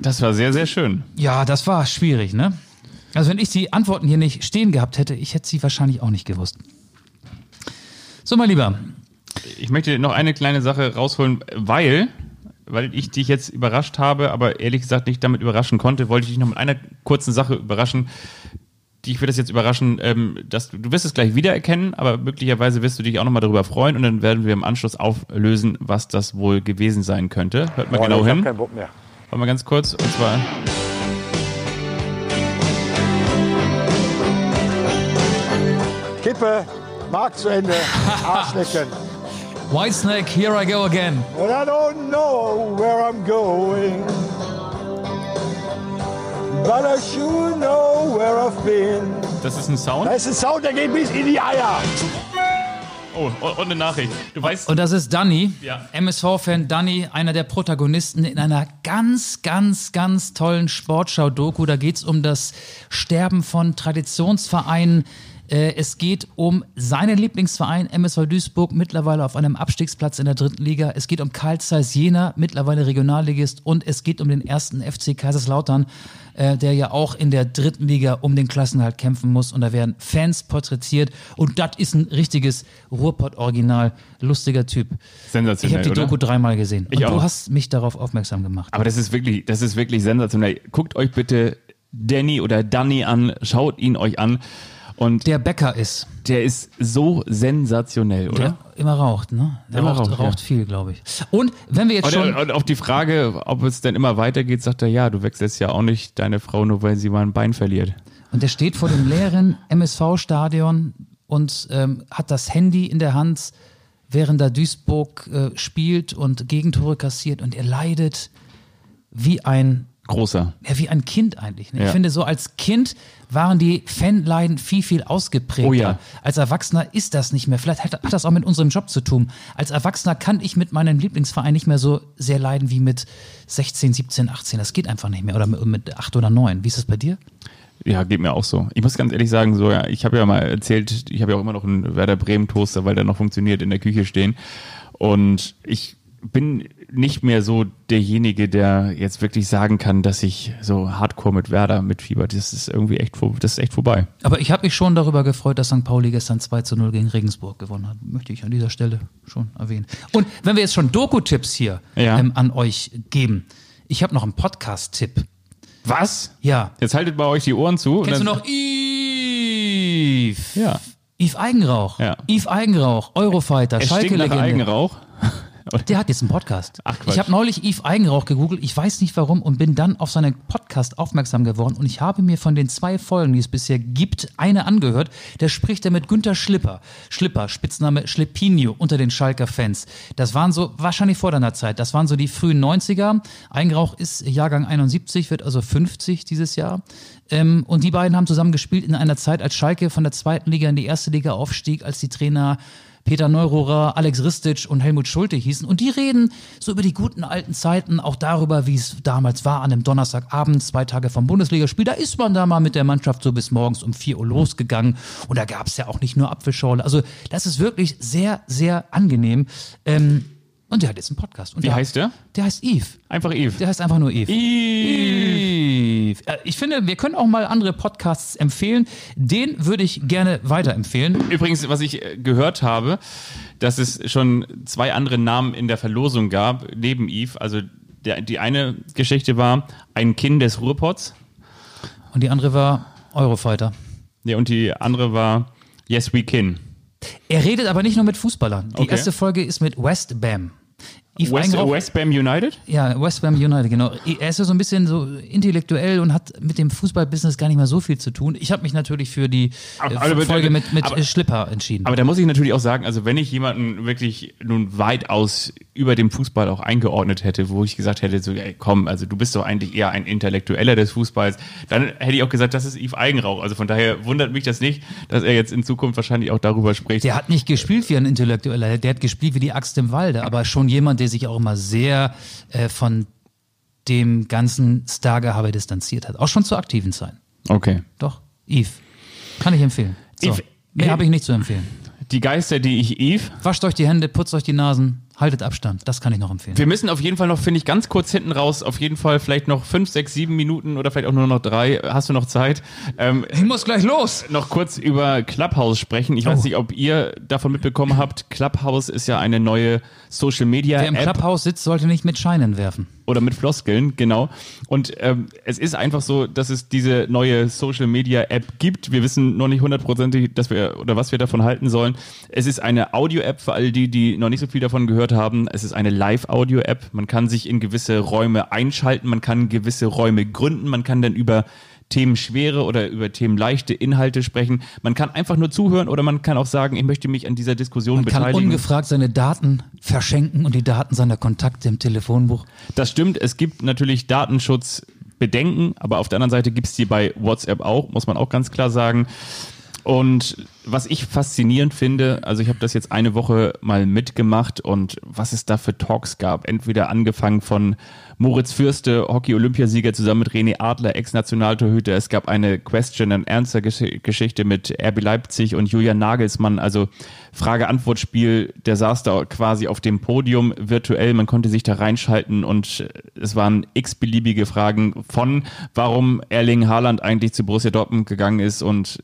Das war sehr, sehr schön. ja, das war schwierig, ne? Also wenn ich die Antworten hier nicht stehen gehabt hätte, ich hätte sie wahrscheinlich auch nicht gewusst. So, mein Lieber, Ich möchte noch eine kleine Sache rausholen, weil, weil ich dich jetzt überrascht habe, aber ehrlich gesagt nicht damit überraschen konnte, wollte ich dich noch mit einer kurzen Sache überraschen. Dich wird das jetzt überraschen, ähm, dass du, du wirst es gleich wiedererkennen, aber möglicherweise wirst du dich auch nochmal darüber freuen und dann werden wir im Anschluss auflösen, was das wohl gewesen sein könnte. Hört mal Oh, genau ich hab hin. keinen Bock mehr. Warte mal ganz kurz. Und zwar. Kippe, Markt zu Ende, *laughs* Arschlecken. Whitesnake, here I go again. And I don't know where I'm going. Das ist ein Sound. Da ist ein Sound, der geht bis in die Eier. Oh, und eine Nachricht. Du weißt. Und das ist Danny, Ja. MSV-Fan Danny, einer der Protagonisten in einer ganz, ganz, ganz tollen Sportschau-Doku. Da geht es um das Sterben von Traditionsvereinen es geht um seinen Lieblingsverein MSV Duisburg, mittlerweile auf einem Abstiegsplatz in der dritten Liga. Es geht um Karl Zeiss Jena, mittlerweile Regionalligist. Und es geht um den ersten FC Kaiserslautern, äh, der ja auch in der dritten Liga um den Klassenhalt kämpfen muss. Und da werden Fans porträtiert. Und das ist ein richtiges Ruhrpott-Original. Lustiger Typ. Sensationell. Ich habe die oder? Doku dreimal gesehen. Ich und auch. du hast mich darauf aufmerksam gemacht. Aber das ist wirklich, das ist wirklich sensationell. Guckt euch bitte Danny oder Danny an, schaut ihn euch an. Und Der Bäcker ist, der ist so sensationell, oder? der immer raucht, ne? Der Immer raucht, raucht, ja. viel, glaube ich. Und wenn wir jetzt Und, schon. und auf die Frage, ob es denn immer weitergeht, sagt er, ja, du wechselst ja auch nicht deine Frau, nur weil sie mal ein Bein verliert. Und der steht vor dem leeren MSV-Stadion und ähm, hat das Handy in der Hand, während da Duisburg äh, spielt und Gegentore kassiert und er leidet wie ein Großer. ja, wie ein Kind eigentlich. Ne? Ich Ja. finde, so als Kind waren die Fanleiden viel, viel ausgeprägter. Oh ja. Als Erwachsener ist das nicht mehr. Vielleicht hat, hat das auch mit unserem Job zu tun. Als Erwachsener kann ich mit meinem Lieblingsverein nicht mehr so sehr leiden wie mit 16, 17, 18. Das geht einfach nicht mehr. Oder mit, mit 8 oder 9. Wie ist das bei dir? Ja, geht mir auch so. Ich muss ganz ehrlich sagen, so, ja, ich habe ja mal erzählt, ich habe ja auch immer noch einen Werder Bremen Toaster, weil der noch funktioniert in der Küche stehen. Und ich bin nicht mehr so derjenige, der jetzt wirklich sagen kann, dass ich so hardcore mit Werder mitfiebert. Das ist irgendwie echt, das ist echt vorbei. Aber ich habe mich schon darüber gefreut, dass St. Pauli gestern 2 zu 0 gegen Regensburg gewonnen hat. Möchte ich an dieser Stelle schon erwähnen. Und wenn wir jetzt schon Doku-Tipps hier Ja. ähm, an euch geben, ich habe noch einen Podcast-Tipp. Was? Ja. Jetzt haltet bei euch die Ohren zu. Kennst du noch Yves? Ja. Yves Eigenrauch. Ja. Yves Eigenrauch, Eurofighter, Es Schalke-Legende. Eigenrauch. Der hat jetzt einen Podcast. Ach, Quatsch. ich habe neulich Yves Eigenrauch gegoogelt, ich weiß nicht warum, und bin dann auf seinen Podcast aufmerksam geworden. Und ich habe mir von den zwei Folgen, die es bisher gibt, eine angehört. Der spricht er mit Günter Schlipper. Schlipper, Spitzname Schleppinho unter den Schalker Fans. Das waren so, wahrscheinlich vor deiner Zeit, das waren so die frühen 90er. Eigenrauch ist Jahrgang 71, wird also 50 dieses Jahr. Ähm, und die beiden haben zusammen gespielt in einer Zeit, als Schalke von der zweiten Liga in die erste Liga aufstieg, als die Trainer Peter Neururer, Alex Ristic und Helmut Schulte hießen. Und die reden so über die guten alten Zeiten, auch darüber, wie es damals war, an einem Donnerstagabend, zwei Tage vom Bundesligaspiel. Da ist man da mal mit der Mannschaft so bis morgens um 4 Uhr losgegangen. Und da gab es ja auch nicht nur Apfelschorle. Also das ist wirklich sehr, sehr angenehm. Ähm, und der hat jetzt einen Podcast. Und Wie der, heißt der? Der heißt Yves. Einfach Eve. Der heißt einfach nur Yves. Eve. Yves. Äh, Ich finde, wir können auch mal andere Podcasts empfehlen. Den würde ich gerne weiterempfehlen. Übrigens, was ich äh, gehört habe, dass es schon zwei andere Namen in der Verlosung gab, neben Eve. Also der, die eine Geschichte war ein Kind des Ruhrpots. Und die andere war Eurofighter. Ja, und die andere war Yes We Can. Er redet aber nicht nur mit Fußballern. Die Okay. erste Folge ist mit West Bam. Yves West, Eigenrauch- West Bam United? Ja, West Bam United, genau. Er ist ja so ein bisschen so intellektuell und hat mit dem Fußballbusiness gar nicht mehr so viel zu tun. Ich habe mich natürlich für die äh, Aber- aber- Folge mit, mit aber- Schlipper entschieden. Aber da muss ich natürlich auch sagen, also wenn ich jemanden wirklich nun weitaus über dem Fußball auch eingeordnet hätte, wo ich gesagt hätte, so, ey, komm, also du bist doch eigentlich eher ein Intellektueller des Fußballs, dann hätte ich auch gesagt, das ist Yves Eigenrauch. Also von daher wundert mich das nicht, dass er jetzt in Zukunft wahrscheinlich auch darüber spricht. der hat nicht gespielt wie ein Intellektueller, der hat gespielt wie die Axt im Walde, aber schon jemand, der sich auch immer sehr äh, von dem ganzen Stargehabe distanziert hat. Auch schon zur aktiven Zeit. Okay. Doch, Yves. Kann ich empfehlen. So. Yves, Mehr äh, habe ich nicht zu empfehlen. Die Geister, die ich Yves Wascht euch die Hände, putzt euch die Nasen, haltet Abstand. Das kann ich noch empfehlen. Wir müssen auf jeden Fall noch, finde ich, ganz kurz hinten raus, auf jeden Fall vielleicht noch fünf, sechs, sieben Minuten oder vielleicht auch nur noch drei. Hast du noch Zeit? Ähm, Ich muss gleich los. noch kurz über Clubhouse sprechen. Ich weiß Oh. nicht, ob ihr davon mitbekommen habt. Clubhouse ist ja eine neue Social Media Wer im App Clubhaus sitzt, sollte nicht mit Scheinen werfen. Oder mit Floskeln, genau. Und ähm, es ist einfach so, dass es diese neue Social Media App gibt. Wir wissen noch nicht hundertprozentig, dass wir oder was wir davon halten sollen. Es ist eine Audio App für all die, die noch nicht so viel davon gehört haben. Es ist eine Live Audio App. Man kann sich in gewisse Räume einschalten, man kann gewisse Räume gründen, man kann dann über themenschwere oder über themenleichte Inhalte sprechen. Man kann einfach nur zuhören oder man kann auch sagen, ich möchte mich an dieser Diskussion Man kann beteiligen. ungefragt seine Daten verschenken und die Daten seiner Kontakte im Telefonbuch. Das stimmt, es gibt natürlich Datenschutzbedenken, aber auf der anderen Seite gibt es die bei WhatsApp auch, muss man auch ganz klar sagen. Und was ich faszinierend finde, also ich habe das jetzt eine Woche mal mitgemacht und was es da für Talks gab, entweder angefangen von Moritz Fürste, Hockey-Olympiasieger zusammen mit René Adler, Ex-Nationaltorhüter. Es gab eine Question-and-Answer-Geschichte mit RB Leipzig und Julian Nagelsmann, also Frage-Antwort-Spiel. Der saß da quasi auf dem Podium virtuell, man konnte sich da reinschalten und es waren x-beliebige Fragen von, warum Erling Haaland eigentlich zu Borussia Dortmund gegangen ist und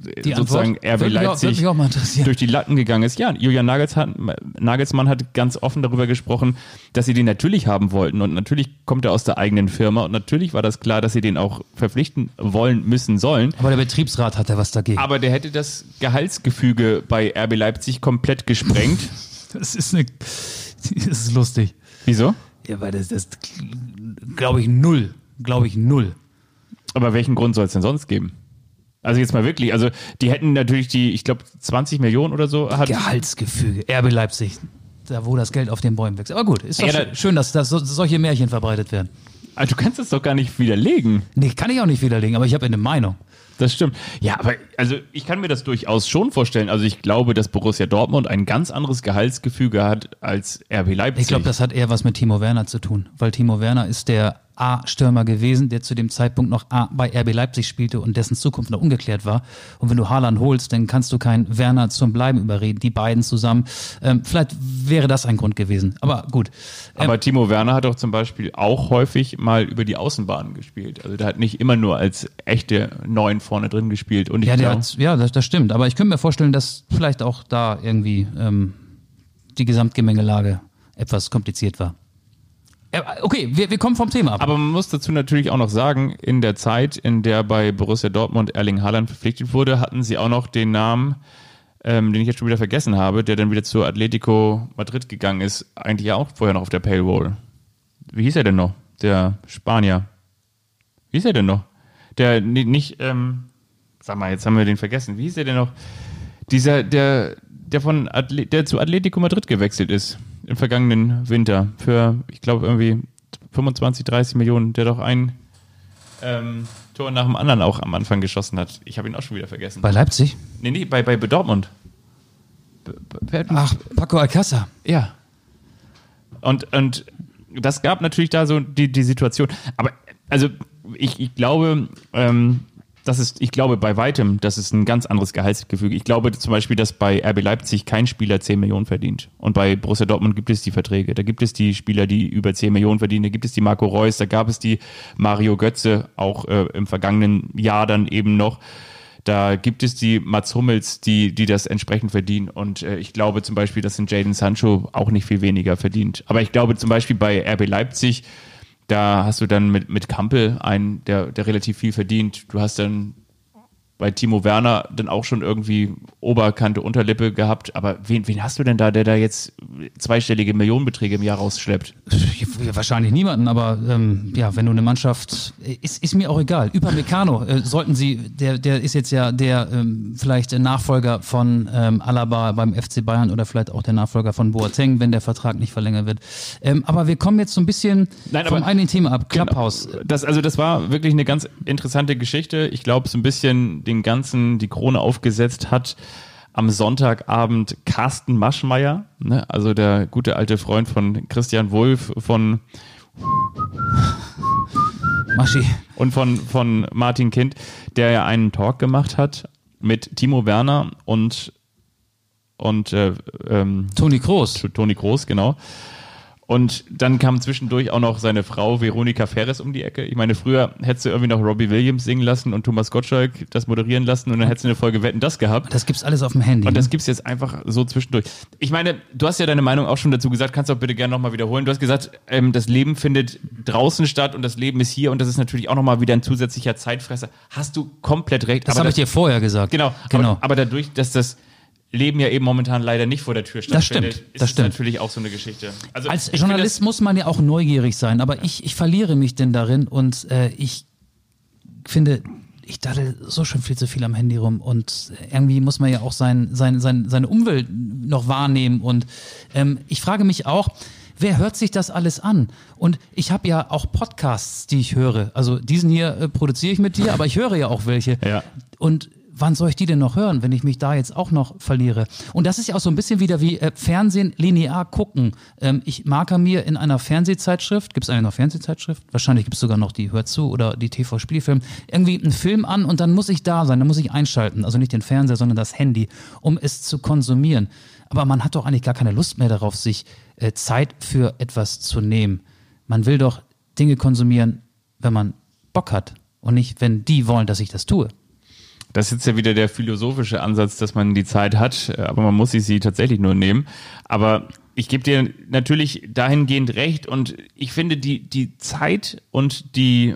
Die sozusagen Antwort RB würde Leipzig auch durch die Latten gegangen ist. Ja, Julian Nagelsmann, Nagelsmann hat ganz offen darüber gesprochen, dass sie den natürlich haben wollten und natürlich kommt er aus der eigenen Firma und natürlich war das klar, dass sie den auch verpflichten wollen, müssen, sollen. Aber der Betriebsrat hat ja was dagegen. Aber der hätte das Gehaltsgefüge bei RB Leipzig komplett gesprengt. *laughs* Das ist eine. Das ist lustig. Wieso? Ja, weil das, das glaube ich, null. Glaube ich, null. Aber welchen Grund soll es denn sonst geben? Also jetzt mal wirklich, also die hätten natürlich die, ich glaube, 20 Millionen oder so hat. Gehaltsgefüge. RB Leipzig. Da, wo das Geld auf den Bäumen wächst. Aber gut, ist doch Ja, schön, da- schön, dass, dass so, solche Märchen verbreitet werden. Also du kannst es doch gar nicht widerlegen. Nee, kann ich auch nicht widerlegen, aber ich habe eine Meinung. Das stimmt. Ja, aber also ich kann mir das durchaus schon vorstellen. Also ich glaube, dass Borussia Dortmund ein ganz anderes Gehaltsgefüge hat als RB Leipzig. Ich glaube, das hat eher was mit Timo Werner zu tun, weil Timo Werner ist der A-Stürmer gewesen, der zu dem Zeitpunkt noch A bei RB Leipzig spielte und dessen Zukunft noch ungeklärt war. Und wenn du Haaland holst, dann kannst du keinen Werner zum Bleiben überreden. Die beiden zusammen. Ähm, vielleicht wäre das ein Grund gewesen. Aber gut. Ähm, aber Timo Werner hat doch zum Beispiel auch häufig mal über die Außenbahn gespielt. Also der hat nicht immer nur als echte Neun vorne drin gespielt. Und ich ja, der hat, ja das, das stimmt. Aber ich könnte mir vorstellen, dass vielleicht auch da irgendwie ähm, die Gesamtgemengelage etwas kompliziert war. Äh, Okay, wir, wir kommen vom Thema ab. Aber man muss dazu natürlich auch noch sagen, in der Zeit, in der bei Borussia Dortmund Erling Haaland verpflichtet wurde, hatten sie auch noch den Namen, ähm, den ich jetzt schon wieder vergessen habe, der dann wieder zu Atletico Madrid gegangen ist, eigentlich ja auch vorher noch auf der Payroll. Wie hieß er denn noch? Der Spanier. Wie hieß er denn noch? Der ni- nicht, ähm, sag mal, jetzt haben wir den vergessen. Wie hieß er denn noch? Dieser, der, der von Atle der zu Atletico Madrid gewechselt ist im vergangenen Winter für, ich glaube, irgendwie 25, 30 Millionen, der doch ein ähm, Tor nach dem anderen auch am Anfang geschossen hat. Ich habe ihn auch schon wieder vergessen. Bei Leipzig? nee, nee, bei, bei Dortmund. Ach, Paco Alcázar. ja. Und, und das gab natürlich da so die, die Situation. Aber also ich, ich glaube, ähm, das ist, ich glaube bei weitem, das ist ein ganz anderes Gehaltsgefüge. Ich glaube zum Beispiel, dass bei RB Leipzig kein Spieler 10 Millionen verdient. Und bei Borussia Dortmund gibt es die Verträge. Da gibt es die Spieler, die über 10 Millionen verdienen. Da gibt es die Marco Reus, da gab es die Mario Götze, auch äh, im vergangenen Jahr dann eben noch. Da gibt es die Mats Hummels, die, die das entsprechend verdienen. Und äh, ich glaube zum Beispiel, dass ein Jaden Sancho auch nicht viel weniger verdient. Aber ich glaube zum Beispiel bei RB Leipzig, da hast du dann mit, mit Kampel einen, der, der relativ viel verdient. Du hast dann bei Timo Werner dann auch schon irgendwie Oberkante, Unterlippe gehabt. Aber wen, wen hast du denn da, der da jetzt zweistellige Millionenbeträge im Jahr rausschleppt? Wahrscheinlich niemanden, aber ähm, ja, wenn du eine Mannschaft, ist, ist mir auch egal. Upamecano äh, sollten sie, der, der ist jetzt ja der ähm, vielleicht der Nachfolger von ähm, Alaba beim FC Bayern oder vielleicht auch der Nachfolger von Boateng, wenn der Vertrag nicht verlängert wird. Ähm, aber wir kommen jetzt so ein bisschen Nein, vom einen Thema ab, Clubhouse. Das, also das war wirklich eine ganz interessante Geschichte. Ich glaube, so ein bisschen den ganzen, die Krone aufgesetzt hat am Sonntagabend Carsten Maschmeyer, ne? also der gute alte Freund von Christian Wulff von Maschi. und von, von Martin Kind, der ja einen Talk gemacht hat mit Timo Werner und, und äh, ähm, Toni Kroos. Toni Groß, genau. Und dann kam zwischendurch auch noch seine Frau Veronika Ferres um die Ecke. Ich meine, früher hättest du irgendwie noch Robbie Williams singen lassen und Thomas Gottschalk das moderieren lassen und dann hättest du eine Folge Wetten das gehabt. Das gibt's alles auf dem Handy. Und ne? das gibt's jetzt einfach so zwischendurch. Ich meine, du hast ja deine Meinung auch schon dazu gesagt, kannst du auch bitte gerne nochmal wiederholen. Du hast gesagt, ähm, das Leben findet draußen statt und das Leben ist hier und das ist natürlich auch nochmal wieder ein zusätzlicher Zeitfresser. Hast du komplett recht. das habe ich dir vorher gesagt. Genau, genau. Aber, aber dadurch, dass das Leben ja eben momentan leider nicht vor der Tür stattfindet, stimmt, ist das es stimmt. natürlich auch so eine Geschichte. Also Als ich finde Journalist muss man ja auch neugierig sein, aber ich, ich verliere mich denn darin und äh, ich finde, ich daddel so schon viel zu viel am Handy rum und irgendwie muss man ja auch sein, sein, sein, seine Umwelt noch wahrnehmen und ähm, ich frage mich auch, wer hört sich das alles an? Und ich habe ja auch Podcasts, die ich höre. Also diesen hier äh, produziere ich mit dir, aber ich höre ja auch welche. Ja. Und wann soll ich die denn noch hören, wenn ich mich da jetzt auch noch verliere? Und das ist ja auch so ein bisschen wieder wie äh, Fernsehen linear gucken. Ähm, ich marker mir in einer Fernsehzeitschrift, gibt es eine noch Fernsehzeitschrift? Wahrscheinlich gibt es sogar noch die Hör zu oder die TV-Spielfilm, irgendwie einen Film an und dann muss ich da sein, dann muss ich einschalten. Also nicht den Fernseher, sondern das Handy, um es zu konsumieren. Aber man hat doch eigentlich gar keine Lust mehr darauf, sich äh, Zeit für etwas zu nehmen. Man will doch Dinge konsumieren, wenn man Bock hat und nicht, wenn die wollen, dass ich das tue. Das ist jetzt ja wieder der philosophische Ansatz, dass man die Zeit hat, aber man muss sich sie tatsächlich nur nehmen. Aber ich gebe dir natürlich dahingehend recht und ich finde die, die Zeit und die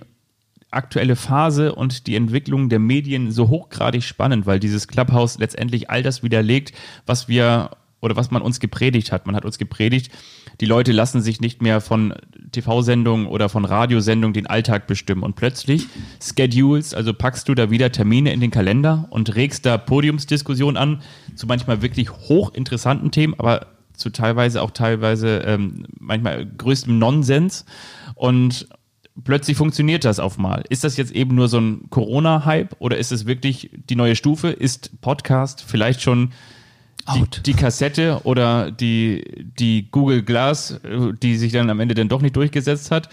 aktuelle Phase und die Entwicklung der Medien so hochgradig spannend, weil dieses Clubhouse letztendlich all das widerlegt, was wir oder was man uns gepredigt hat. Man hat uns gepredigt, die Leute lassen sich nicht mehr von TV-Sendungen oder von Radiosendungen den Alltag bestimmen. Und plötzlich Schedules, also packst du da wieder Termine in den Kalender und regst da Podiumsdiskussionen an zu manchmal wirklich hochinteressanten Themen, aber zu teilweise auch teilweise ähm, manchmal größtem Nonsens. Und plötzlich funktioniert das auf mal. Ist das jetzt eben nur so ein Corona-Hype oder ist es wirklich die neue Stufe? Ist Podcast vielleicht schon die, die, Kassette oder die, die Google Glass, die sich dann am Ende dann doch nicht durchgesetzt hat?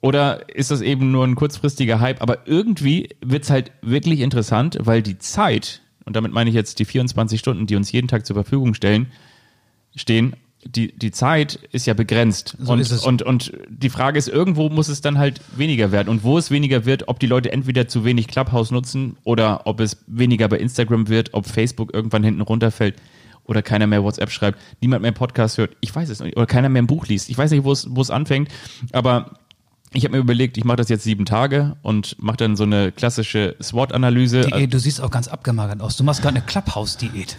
Oder ist das eben nur ein kurzfristiger Hype? Aber irgendwie wird es halt wirklich interessant, weil die Zeit, und damit meine ich jetzt die 24 Stunden, die uns jeden Tag zur Verfügung stellen, stehen, die, die Zeit ist ja begrenzt. So und, und, und die Frage ist, irgendwo muss es dann halt weniger werden. Und wo es weniger wird, ob die Leute entweder zu wenig Clubhouse nutzen oder ob es weniger bei Instagram wird, ob Facebook irgendwann hinten runterfällt oder keiner mehr WhatsApp schreibt, niemand mehr Podcast hört, ich weiß es nicht, oder keiner mehr ein Buch liest. Ich weiß nicht, wo es, wo es anfängt, aber ich habe mir überlegt, ich mache das jetzt sieben Tage und mache dann so eine klassische SWOT-Analyse. Du siehst auch ganz abgemagert aus. Du machst gerade eine Clubhouse-Diät.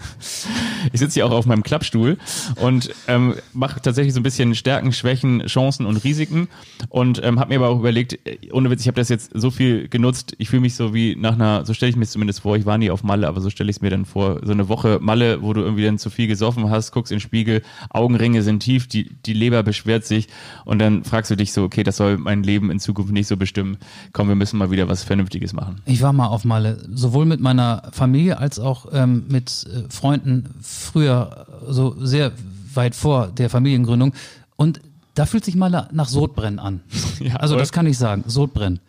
Ich sitze hier auch auf meinem Klappstuhl und ähm, mache tatsächlich so ein bisschen Stärken, Schwächen, Chancen und Risiken und ähm, habe mir aber auch überlegt, äh, ohne Witz, ich habe das jetzt so viel genutzt, ich fühle mich so wie nach einer, so stelle ich mir es zumindest vor, ich war nie auf Malle, aber so stelle ich es mir dann vor, so eine Woche Malle, wo du irgendwie dann zu viel gesoffen hast, guckst in den Spiegel, Augenringe sind tief, die, die Leber beschwert sich und dann fragst du dich so, okay, das soll mein Leben in Zukunft nicht so bestimmen. Komm, wir müssen mal wieder was Vernünftiges machen. Ich war mal auf Male, sowohl mit meiner Familie als auch ähm, mit äh, Freunden früher, so sehr weit vor der Familiengründung. Und da fühlt sich mal nach Sodbrennen an. *laughs* Ja, also das kann ich sagen, Sodbrennen.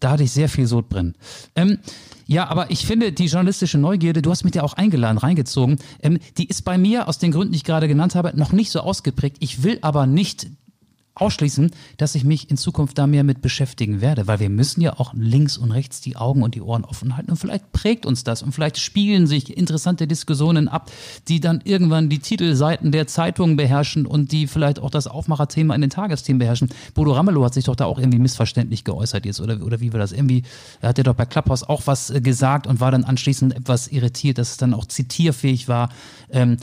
Da hatte ich sehr viel Sodbrennen. Ähm, ja, aber ich finde, die journalistische Neugierde, du hast mich ja auch eingeladen, reingezogen, ähm, die ist bei mir aus den Gründen, die ich gerade genannt habe, noch nicht so ausgeprägt. Ich will aber nicht ausschließen, dass ich mich in Zukunft da mehr mit beschäftigen werde, weil wir müssen ja auch links und rechts die Augen und die Ohren offen halten und vielleicht prägt uns das und vielleicht spiegeln sich interessante Diskussionen ab, die dann irgendwann die Titelseiten der Zeitungen beherrschen und die vielleicht auch das Aufmacherthema in den Tagesthemen beherrschen. Bodo Ramelow hat sich doch da auch irgendwie missverständlich geäußert jetzt oder, oder wie war das? Irgendwie er hat ja doch bei Clubhouse auch was äh, gesagt und war dann anschließend etwas irritiert, dass es dann auch zitierfähig war. Ähm,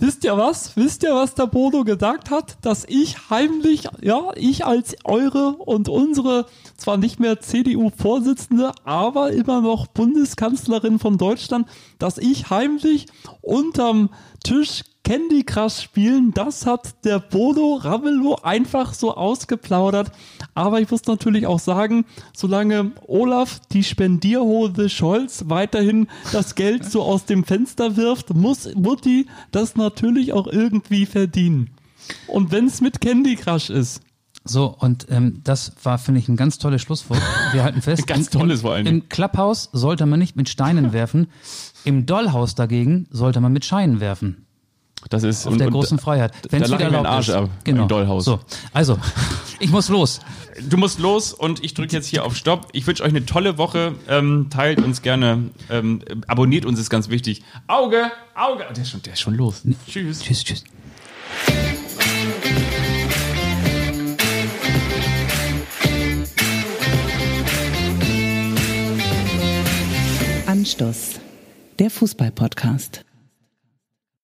Wisst ihr was? Wisst ihr, was der Bodo gesagt hat? Dass ich heimlich, ja, ich als eure und unsere, zwar nicht mehr CDU-Vorsitzende, aber immer noch Bundeskanzlerin von Deutschland, dass ich heimlich unterm Tisch Candy Crush spielen, das hat der Bodo Ramelow einfach so ausgeplaudert. Aber ich muss natürlich auch sagen, solange Olaf die Spendierhose Scholz weiterhin das Geld so aus dem Fenster wirft, muss Mutti das natürlich auch irgendwie verdienen. Und wenn es mit Candy Crush ist. So, und ähm, das war, finde ich, ein ganz tolles Schlusswort. Wir halten fest, *laughs* ganz tolles vor allem. Im Clubhaus sollte man nicht mit Steinen werfen, im Dollhaus dagegen sollte man mit Scheinen werfen. Das ist auf und, der großen Freiheit. Wenn es wieder erlaubt Arsch ist. Ab genau. Im Dollhaus. So, also *laughs* ich muss los. Du musst los und ich drücke jetzt hier auf Stopp. Ich wünsche euch eine tolle Woche. Ähm, teilt uns gerne, ähm, abonniert uns ist ganz wichtig. Auge, Auge. Der ist schon, der ist schon los. Tschüss. Tschüss, tschüss. Anstoß, der Fußball-Podcast.